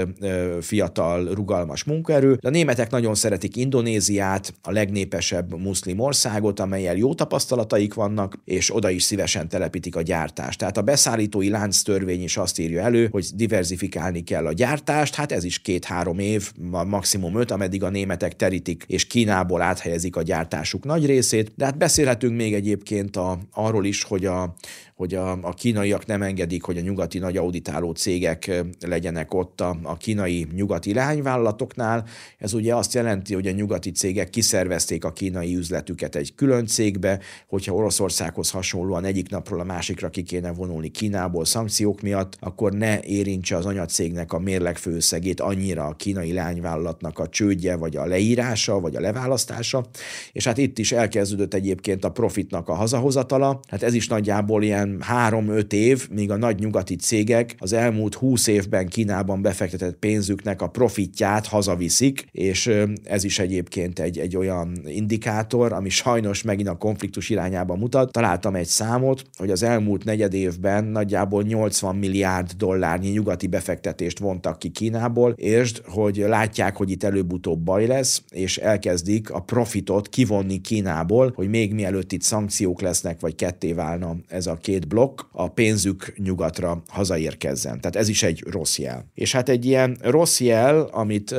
fiatal, rugalmas munkaerő. De a németek nagyon szeretik Indonéziát, a legnépesebb muszlim országot, amelyel jó tapasztalataik vannak, és oda is szívesen telepítik a gyártást. Tehát a beszállítói lánc törvény is azt írja elő, hogy diversifikálni kell a gyártást, hát ez is két-három év, maximum öt, ameddig a németek terítik, és Kínából áthelyezik a gyártásuk nagy részét. De hát beszélhetünk még egyébként a, arról is, hogy a, hogy a, a kínaiak nem engedik, hogy a nyugati nagy auditáló cégek legyenek ott a, a kínai nyugati leányvállalatoknál. Ez ugye azt jelenti, hogy a nyugati cégek kiszervezték a kínai üzletüket egy külön cégbe, hogyha Oroszországhoz hasonlóan egyik napról a másikra ki kéne vonulni Kínából szankciók miatt, akkor ne érintse az anyacégnek a mérlegfőszegét annyira a kínai leányvállalatnak a csődje, vagy a leírása, vagy a leválasztása. És hát itt is elkezdődött egyébként a profitnak a hazahozatala. Hát ez is nagyjából ilyen ilyen három-öt év, míg a nagy nyugati cégek az elmúlt húsz évben Kínában befektetett pénzüknek a profitját hazaviszik, és ez is egyébként egy, egy olyan indikátor, ami sajnos megint a konfliktus irányába mutat. Találtam egy számot, hogy az elmúlt negyed évben nagyjából 80 milliárd dollárnyi nyugati befektetést vontak ki Kínából, és hogy látják, hogy itt előbb-utóbb baj lesz, és elkezdik a profitot kivonni Kínából, hogy még mielőtt itt szankciók lesznek, vagy ketté válna ez a két két blokk a pénzük nyugatra hazaérkezzen. Tehát ez is egy rossz jel. És hát egy ilyen rossz jel, amit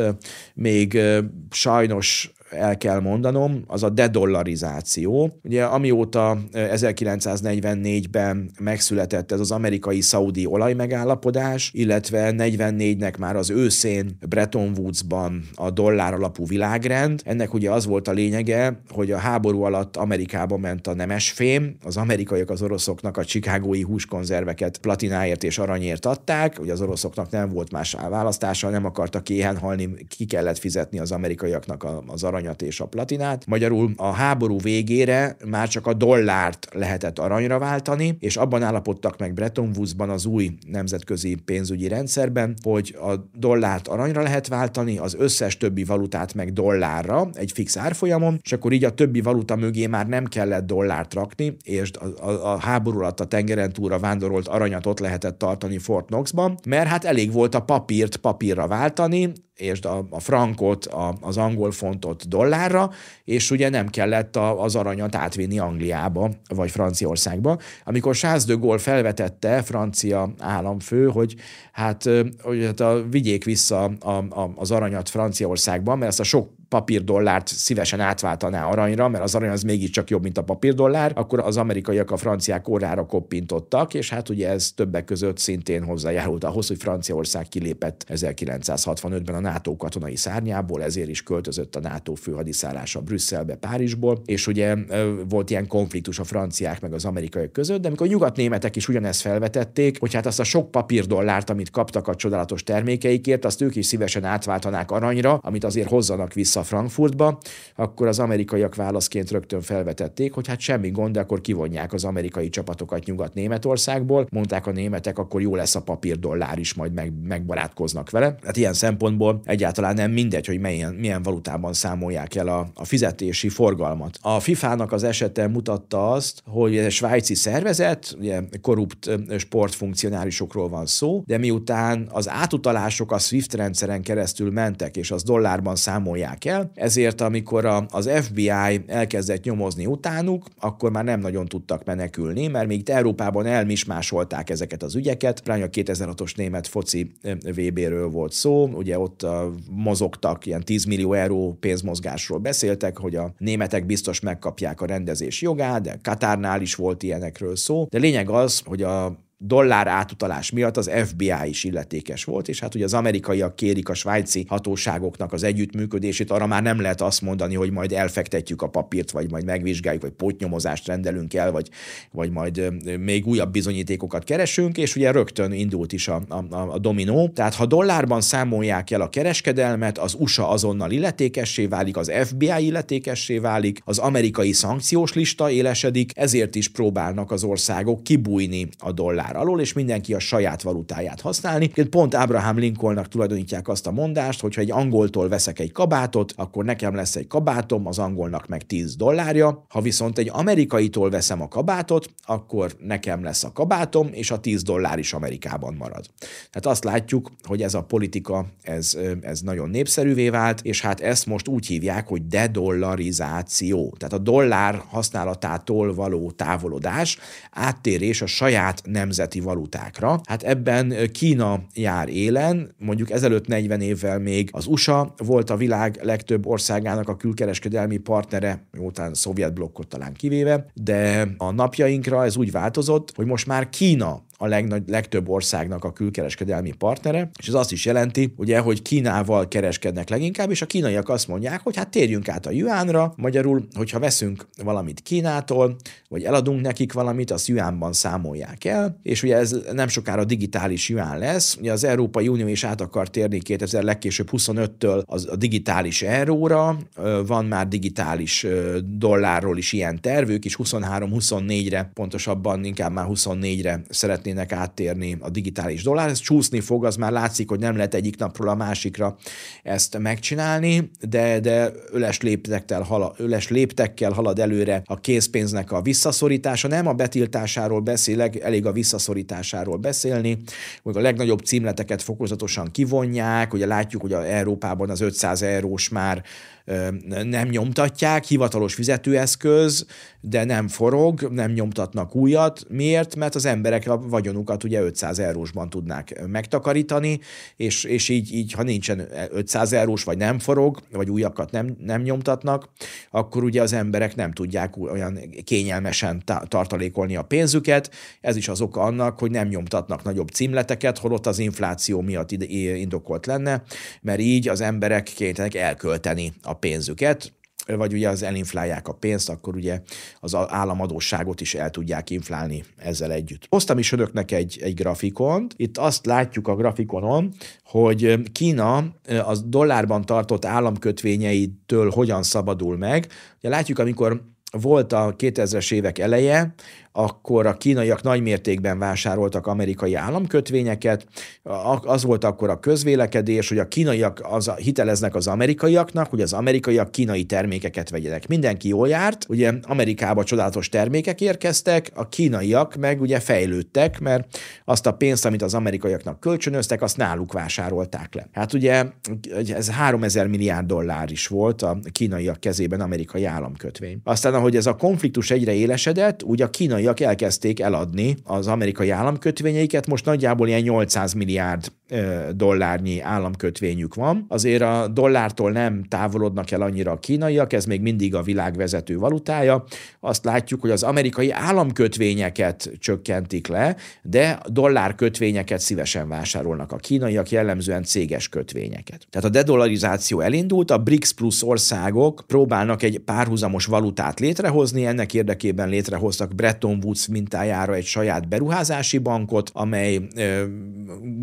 még sajnos el kell mondanom, az a dedollarizáció. Ugye amióta 1944-ben megszületett ez az amerikai-szaudi olajmegállapodás, illetve 44-nek már az őszén Bretton Woods-ban a dollár alapú világrend. Ennek ugye az volt a lényege, hogy a háború alatt Amerikába ment a nemesfém, az amerikaiak az oroszoknak a csikágói húskonzerveket platináért és aranyért adták, ugye az oroszoknak nem volt más választása, nem akartak éhen halni, ki kellett fizetni az amerikaiaknak az arany aranyat és a platinát. Magyarul a háború végére már csak a dollárt lehetett aranyra váltani, és abban állapodtak meg Bretton Woods-ban az új nemzetközi pénzügyi rendszerben, hogy a dollárt aranyra lehet váltani, az összes többi valutát meg dollárra egy fix árfolyamon, és akkor így a többi valuta mögé már nem kellett dollárt rakni, és a, a, a háború alatt a tengeren túlra vándorolt aranyat ott lehetett tartani Fort Knoxban, mert hát elég volt a papírt papírra váltani, és a, a frankot, a, az angol fontot dollárra, és ugye nem kellett a, az aranyat átvinni Angliába, vagy Franciaországba. Amikor Charles de Gaulle felvetette, francia államfő, hogy hát, hogy hát a, vigyék vissza a, a, az aranyat Franciaországba, mert ezt a sok papírdollárt szívesen átváltaná aranyra, mert az arany az mégiscsak jobb, mint a papírdollár, akkor az amerikaiak a franciák órára koppintottak, és hát ugye ez többek között szintén hozzájárult ahhoz, hogy Franciaország kilépett 1965-ben a NATO katonai szárnyából, ezért is költözött a NATO főhadiszállása Brüsszelbe, Párizsból, és ugye volt ilyen konfliktus a franciák meg az amerikaiak között, de amikor a nyugatnémetek is ugyanezt felvetették, hogy hát azt a sok papírdollárt, amit kaptak a csodálatos termékeikért, azt ők is szívesen átváltanák aranyra, amit azért hozzanak vissza Frankfurtba, akkor az amerikaiak válaszként rögtön felvetették, hogy hát semmi gond, de akkor kivonják az amerikai csapatokat Nyugat-Németországból. Mondták a németek, akkor jó lesz a papírdollár is, majd meg, megbarátkoznak vele. Hát ilyen szempontból egyáltalán nem mindegy, hogy milyen, milyen valutában számolják el a, a fizetési forgalmat. A FIFA-nak az esete mutatta azt, hogy ez svájci szervezet, ugye korrupt sportfunkcionárisokról van szó, de miután az átutalások a SWIFT rendszeren keresztül mentek, és az dollárban számolják el, ezért amikor a, az FBI elkezdett nyomozni utánuk, akkor már nem nagyon tudtak menekülni, mert még Európában elmismásolták ezeket az ügyeket. Pláne a 2006-os német foci VB-ről volt szó, ugye ott mozogtak, ilyen 10 millió euró pénzmozgásról beszéltek, hogy a németek biztos megkapják a rendezés jogát, de Katárnál is volt ilyenekről szó. De lényeg az, hogy a dollár átutalás miatt az FBI is illetékes volt, és hát ugye az amerikaiak kérik a svájci hatóságoknak az együttműködését, arra már nem lehet azt mondani, hogy majd elfektetjük a papírt, vagy majd megvizsgáljuk, vagy potnyomozást rendelünk el, vagy, vagy majd még újabb bizonyítékokat keresünk, és ugye rögtön indult is a, a, a dominó. Tehát ha dollárban számolják el a kereskedelmet, az USA azonnal illetékessé válik, az FBI illetékessé válik, az amerikai szankciós lista élesedik, ezért is próbálnak az országok kibújni a dollár dollár alól, és mindenki a saját valutáját használni. Pont Abraham Lincolnnak tulajdonítják azt a mondást, hogy ha egy angoltól veszek egy kabátot, akkor nekem lesz egy kabátom, az angolnak meg 10 dollárja. Ha viszont egy amerikaitól veszem a kabátot, akkor nekem lesz a kabátom, és a 10 dollár is Amerikában marad. Tehát azt látjuk, hogy ez a politika, ez, ez nagyon népszerűvé vált, és hát ezt most úgy hívják, hogy dedollarizáció. Tehát a dollár használatától való távolodás, áttérés a saját nemzeti nemzeti valutákra. Hát ebben Kína jár élen, mondjuk ezelőtt 40 évvel még az USA volt a világ legtöbb országának a külkereskedelmi partnere, miután szovjet blokkot talán kivéve, de a napjainkra ez úgy változott, hogy most már Kína a legnagy, legtöbb országnak a külkereskedelmi partnere, és ez azt is jelenti, ugye, hogy Kínával kereskednek leginkább, és a kínaiak azt mondják, hogy hát térjünk át a juánra, magyarul, hogyha veszünk valamit Kínától, vagy eladunk nekik valamit, azt juánban számolják el, és ugye ez nem sokára digitális juán lesz, ugye az Európai Unió is át akar térni 2000 legkésőbb 25-től az a digitális euróra, van már digitális dollárról is ilyen tervük, és 23-24-re, pontosabban inkább már 24-re szeret szeretnének áttérni a digitális dollár. Ez csúszni fog, az már látszik, hogy nem lehet egyik napról a másikra ezt megcsinálni, de, de öles, léptekkel, halad, öles léptekkel halad előre a készpénznek a visszaszorítása. Nem a betiltásáról beszélek, elég a visszaszorításáról beszélni, hogy a legnagyobb címleteket fokozatosan kivonják, ugye látjuk, hogy a Európában az 500 eurós már nem nyomtatják, hivatalos fizetőeszköz, de nem forog, nem nyomtatnak újat. Miért? Mert az emberek vagyonukat ugye 500 eurósban tudnák megtakarítani, és, és így, így, ha nincsen 500 eurós, vagy nem forog, vagy újakat nem, nem nyomtatnak, akkor ugye az emberek nem tudják olyan kényelmesen tartalékolni a pénzüket. Ez is az oka annak, hogy nem nyomtatnak nagyobb címleteket, holott az infláció miatt indokolt lenne, mert így az emberek kénytelenek elkölteni a pénzüket, vagy ugye az elinflálják a pénzt, akkor ugye az államadóságot is el tudják inflálni ezzel együtt. Hoztam is önöknek egy, egy grafikont. Itt azt látjuk a grafikonon, hogy Kína az dollárban tartott államkötvényeitől hogyan szabadul meg. Ugye látjuk, amikor volt a 2000-es évek eleje, akkor a kínaiak nagy mértékben vásároltak amerikai államkötvényeket, az volt akkor a közvélekedés, hogy a kínaiak az, hiteleznek az amerikaiaknak, hogy az amerikaiak kínai termékeket vegyenek. Mindenki jól járt, ugye Amerikába csodálatos termékek érkeztek, a kínaiak meg ugye fejlődtek, mert azt a pénzt, amit az amerikaiaknak kölcsönöztek, azt náluk vásárolták le. Hát ugye ez 3000 milliárd dollár is volt a kínaiak kezében amerikai államkötvény. Aztán, ahogy ez a konfliktus egyre élesedett, úgy a kínai kínaiak elkezdték eladni az amerikai államkötvényeiket, most nagyjából ilyen 800 milliárd dollárnyi államkötvényük van. Azért a dollártól nem távolodnak el annyira a kínaiak, ez még mindig a világ vezető valutája. Azt látjuk, hogy az amerikai államkötvényeket csökkentik le, de dollárkötvényeket szívesen vásárolnak a kínaiak, jellemzően céges kötvényeket. Tehát a dedolarizáció elindult, a BRICS plus országok próbálnak egy párhuzamos valutát létrehozni, ennek érdekében létrehoztak Bretton Woods mintájára egy saját beruházási bankot, amely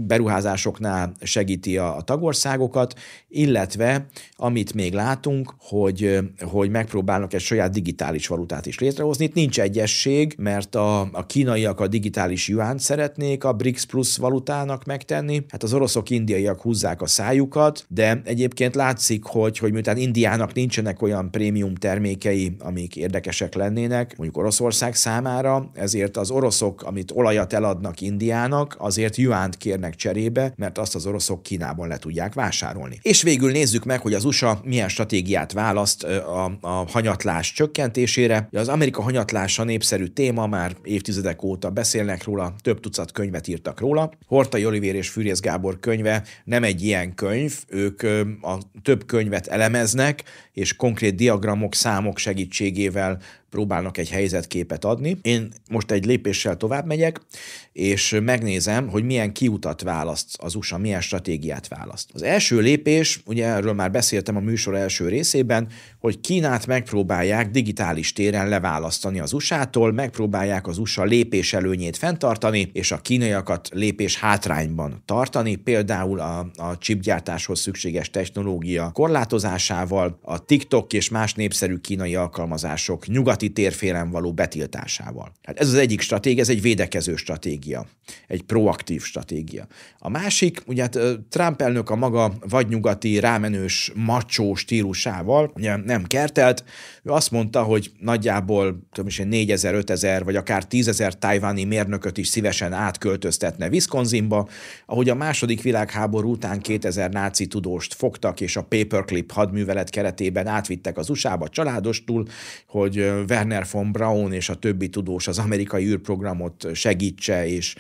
beruházás beruházásoknál segíti a, a tagországokat, illetve amit még látunk, hogy, hogy megpróbálnak egy saját digitális valutát is létrehozni. Itt nincs egyesség, mert a, a kínaiak a digitális juánt szeretnék a BRICS Plus valutának megtenni. Hát az oroszok, indiaiak húzzák a szájukat, de egyébként látszik, hogy, hogy miután Indiának nincsenek olyan prémium termékei, amik érdekesek lennének, mondjuk Oroszország számára, ezért az oroszok, amit olajat eladnak Indiának, azért juánt kérnek cserébe, be, mert azt az oroszok Kínában le tudják vásárolni. És végül nézzük meg, hogy az USA milyen stratégiát választ a, a hanyatlás csökkentésére. Az Amerika hanyatlása népszerű téma, már évtizedek óta beszélnek róla, több tucat könyvet írtak róla. Horta Olivér és Fűrész Gábor könyve nem egy ilyen könyv, ők a több könyvet elemeznek, és konkrét diagramok, számok segítségével próbálnak egy helyzetképet adni. Én most egy lépéssel tovább megyek, és megnézem, hogy milyen kiutat választ az USA, milyen stratégiát választ. Az első lépés, ugye erről már beszéltem a műsor első részében, hogy Kínát megpróbálják digitális téren leválasztani az USA-tól, megpróbálják az USA lépés előnyét fenntartani, és a kínaiakat lépés hátrányban tartani, például a, a chipgyártáshoz szükséges technológia korlátozásával, a TikTok és más népszerű kínai alkalmazások nyugati térfélen való betiltásával. Hát ez az egyik stratégia, ez egy védekező stratégia, egy proaktív stratégia. A másik, ugye hát Trump elnök a maga vagy nyugati, rámenős, macsó stílusával, ugye nem kertelt, ő azt mondta, hogy nagyjából tudom is, 4000, 5000 vagy akár 10.000 tajvani mérnököt is szívesen átköltöztetne Wisconsinba, ahogy a második világháború után 2000 náci tudóst fogtak, és a Paperclip hadművelet keretében átvittek az USA-ba családostul, hogy Werner von Braun és a többi tudós az amerikai űrprogramot segítse, és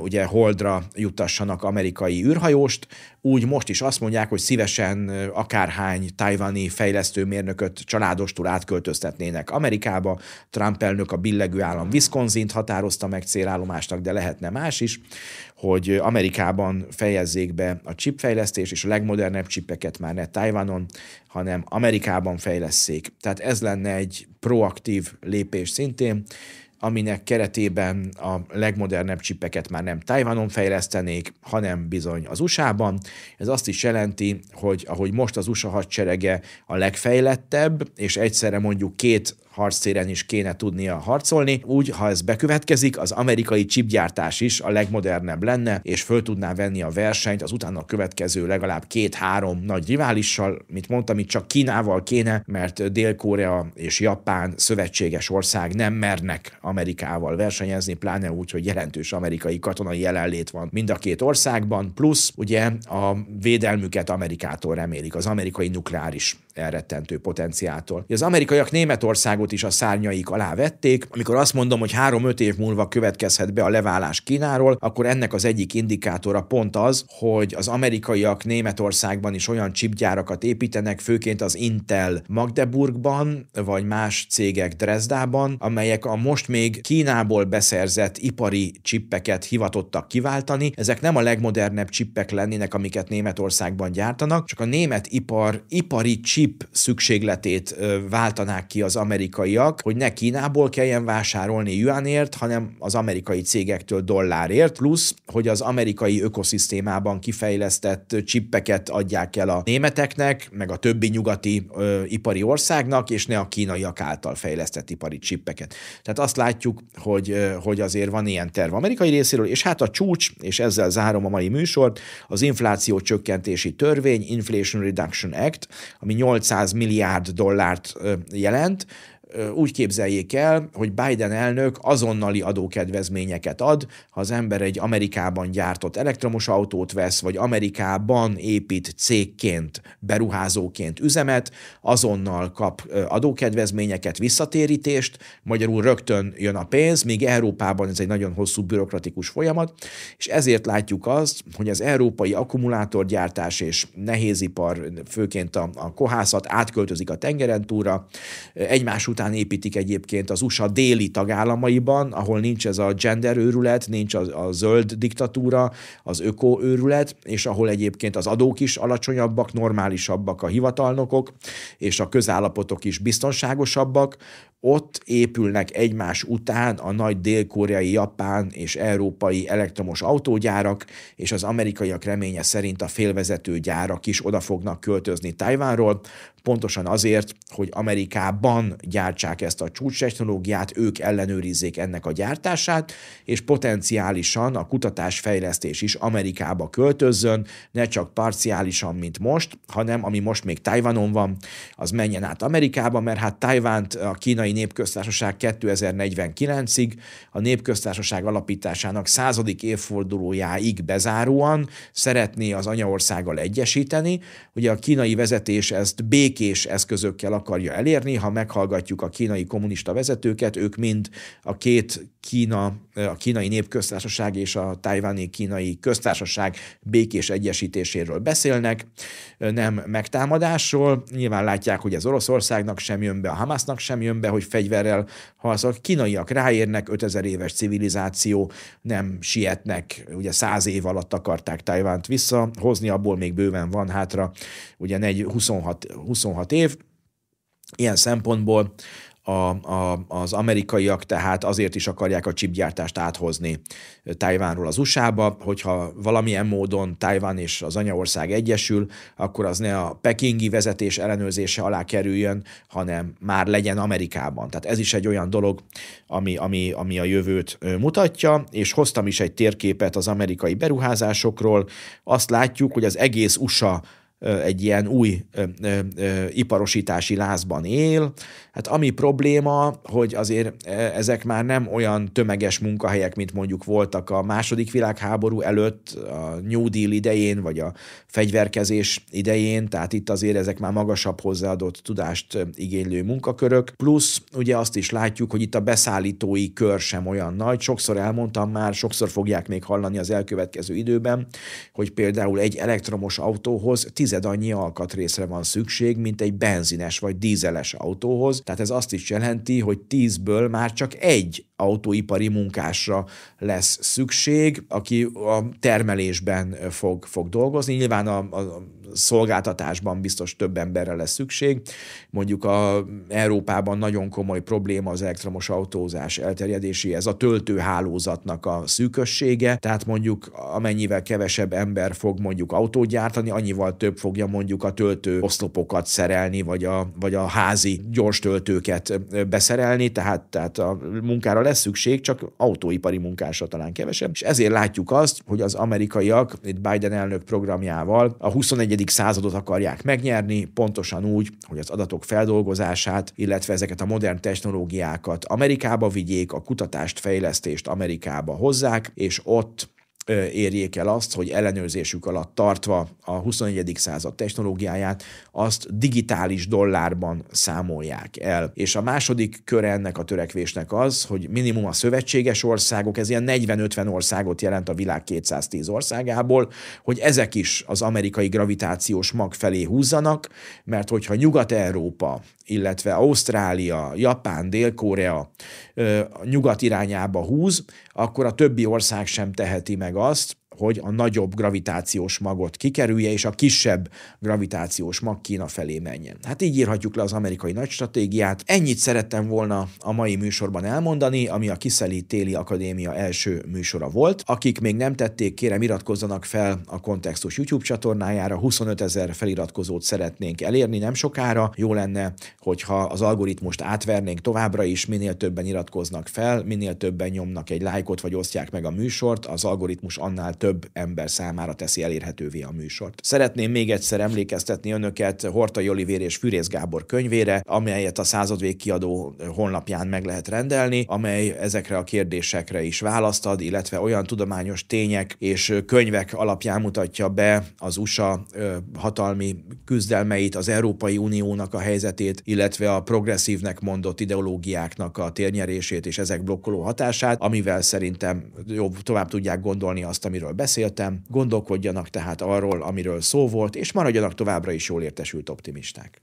ugye Holdra jutassanak amerikai űrhajóst, úgy most is azt mondják, hogy szívesen akárhány tajvani fejlesztőmérnököt családostul átköltöztetnének Amerikába. Trump elnök a billegő állam Wisconsin-t határozta meg célállomásnak, de lehetne más is, hogy Amerikában fejezzék be a chipfejlesztés, és a legmodernebb chipeket már ne Tajvanon, hanem Amerikában fejleszék. Tehát ez lenne egy proaktív lépés szintén, aminek keretében a legmodernebb csipeket már nem Tajvanon fejlesztenék, hanem bizony az USA-ban. Ez azt is jelenti, hogy ahogy most az USA hadserege a legfejlettebb, és egyszerre mondjuk két harctéren is kéne tudnia harcolni. Úgy, ha ez bekövetkezik, az amerikai chipgyártás is a legmodernebb lenne, és föl tudná venni a versenyt az utána következő legalább két-három nagy riválissal, mint mondtam, itt csak Kínával kéne, mert Dél-Korea és Japán szövetséges ország nem mernek Amerikával versenyezni, pláne úgy, hogy jelentős amerikai katonai jelenlét van mind a két országban, plusz ugye a védelmüket Amerikától remélik, az amerikai nukleáris elrettentő potenciától. Az amerikaiak Németországot is a szárnyaik alá vették. Amikor azt mondom, hogy három-öt év múlva következhet be a leválás Kínáról, akkor ennek az egyik indikátora pont az, hogy az amerikaiak Németországban is olyan chipgyárakat építenek, főként az Intel Magdeburgban, vagy más cégek Dresdában, amelyek a most még Kínából beszerzett ipari csippeket hivatottak kiváltani. Ezek nem a legmodernebb csippek lennének, amiket Németországban gyártanak, csak a német ipar ipari chip chip szükségletét váltanák ki az amerikaiak, hogy ne Kínából kelljen vásárolni yuanért, hanem az amerikai cégektől dollárért, plusz, hogy az amerikai ökoszisztémában kifejlesztett csippeket adják el a németeknek, meg a többi nyugati ö, ipari országnak, és ne a kínaiak által fejlesztett ipari csippeket. Tehát azt látjuk, hogy, ö, hogy azért van ilyen terv amerikai részéről, és hát a csúcs, és ezzel zárom a mai műsort, az infláció csökkentési törvény, Inflation Reduction Act, ami 8 800 milliárd dollárt jelent, úgy képzeljék el, hogy Biden elnök azonnali adókedvezményeket ad, ha az ember egy Amerikában gyártott elektromos autót vesz, vagy Amerikában épít cégként, beruházóként üzemet, azonnal kap adókedvezményeket, visszatérítést, magyarul rögtön jön a pénz, míg Európában ez egy nagyon hosszú bürokratikus folyamat, és ezért látjuk azt, hogy az európai akkumulátorgyártás és nehézipar, főként a, a kohászat átköltözik a tengeren túlra, egymás után építik egyébként az USA déli tagállamaiban, ahol nincs ez a gender őrület, nincs a, a zöld diktatúra, az öko őrület, és ahol egyébként az adók is alacsonyabbak, normálisabbak a hivatalnokok, és a közállapotok is biztonságosabbak, ott épülnek egymás után a nagy dél-koreai, japán és európai elektromos autógyárak, és az amerikaiak reménye szerint a félvezető gyárak is oda fognak költözni Tajvánról, pontosan azért, hogy Amerikában gyártsák ezt a csúcs technológiát, ők ellenőrizzék ennek a gyártását, és potenciálisan a kutatásfejlesztés is Amerikába költözzön, ne csak parciálisan, mint most, hanem ami most még Tajvanon van, az menjen át Amerikába, mert hát Tajvánt a kínai népköztársaság 2049-ig, a népköztársaság alapításának századik évfordulójáig bezáróan szeretné az anyaországgal egyesíteni. Ugye a kínai vezetés ezt bék békés eszközökkel akarja elérni. Ha meghallgatjuk a kínai kommunista vezetőket, ők mind a két Kína, a kínai népköztársaság és a tájváni kínai köztársaság békés egyesítéséről beszélnek, nem megtámadásról. Nyilván látják, hogy ez Oroszországnak sem jön be, a Hamasnak sem jön be, hogy fegyverrel harcol. Kínaiak ráérnek, 5000 éves civilizáció, nem sietnek, ugye száz év alatt akarták Tajvánt visszahozni, abból még bőven van hátra, ugye 26, 26 év. Ilyen szempontból a, a, az amerikaiak tehát azért is akarják a csipgyártást áthozni Tajvánról az USA-ba, hogyha valamilyen módon Tajván és az anyaország egyesül, akkor az ne a pekingi vezetés ellenőrzése alá kerüljön, hanem már legyen Amerikában. Tehát ez is egy olyan dolog, ami, ami, ami a jövőt mutatja, és hoztam is egy térképet az amerikai beruházásokról. Azt látjuk, hogy az egész USA egy ilyen új ö, ö, ö, iparosítási lázban él. Hát ami probléma, hogy azért ezek már nem olyan tömeges munkahelyek, mint mondjuk voltak a második világháború előtt, a New Deal idején, vagy a fegyverkezés idején, tehát itt azért ezek már magasabb hozzáadott tudást igénylő munkakörök. Plusz ugye azt is látjuk, hogy itt a beszállítói kör sem olyan nagy. Sokszor elmondtam már, sokszor fogják még hallani az elkövetkező időben, hogy például egy elektromos autóhoz tized annyi alkatrészre van szükség, mint egy benzines vagy dízeles autóhoz. Tehát ez azt is jelenti, hogy tízből már csak egy autóipari munkásra lesz szükség, aki a termelésben fog, fog dolgozni. Nyilván a, a szolgáltatásban biztos több emberre lesz szükség. Mondjuk a Európában nagyon komoly probléma az elektromos autózás ez a töltőhálózatnak a szűkössége, tehát mondjuk amennyivel kevesebb ember fog mondjuk autót gyártani, annyival több fogja mondjuk a töltő oszlopokat szerelni, vagy a, vagy a házi gyors töltőket beszerelni, tehát, tehát a munkára lesz szükség, csak autóipari munkásra talán kevesebb. És ezért látjuk azt, hogy az amerikaiak itt Biden elnök programjával a 21. századot akarják megnyerni, pontosan úgy, hogy az adatok feldolgozását, illetve ezeket a modern technológiákat Amerikába vigyék, a kutatást, fejlesztést Amerikába hozzák, és ott érjék el azt, hogy ellenőrzésük alatt tartva a 21. század technológiáját, azt digitális dollárban számolják el. És a második kör ennek a törekvésnek az, hogy minimum a szövetséges országok, ez ilyen 40-50 országot jelent a világ 210 országából, hogy ezek is az amerikai gravitációs mag felé húzzanak, mert hogyha Nyugat-Európa, illetve Ausztrália, Japán, Dél-Korea nyugat irányába húz, akkor a többi ország sem teheti meg azt, hogy a nagyobb gravitációs magot kikerülje, és a kisebb gravitációs mag Kína felé menjen. Hát így írhatjuk le az amerikai nagy stratégiát. Ennyit szerettem volna a mai műsorban elmondani, ami a Kiszeli Téli Akadémia első műsora volt. Akik még nem tették, kérem iratkozzanak fel a Kontextus YouTube csatornájára, 25 ezer feliratkozót szeretnénk elérni nem sokára. Jó lenne, hogyha az algoritmust átvernénk továbbra is, minél többen iratkoznak fel, minél többen nyomnak egy lájkot, vagy osztják meg a műsort, az algoritmus annál több több ember számára teszi elérhetővé a műsort. Szeretném még egyszer emlékeztetni önöket Horta Jolivér és Fűrész Gábor könyvére, amelyet a századvég kiadó honlapján meg lehet rendelni, amely ezekre a kérdésekre is választ ad, illetve olyan tudományos tények és könyvek alapján mutatja be az USA hatalmi küzdelmeit, az Európai Uniónak a helyzetét, illetve a progresszívnek mondott ideológiáknak a térnyerését és ezek blokkoló hatását, amivel szerintem jobb tovább tudják gondolni azt, amiről beszéltem. Gondolkodjanak tehát arról, amiről szó volt, és maradjanak továbbra is jól értesült optimisták.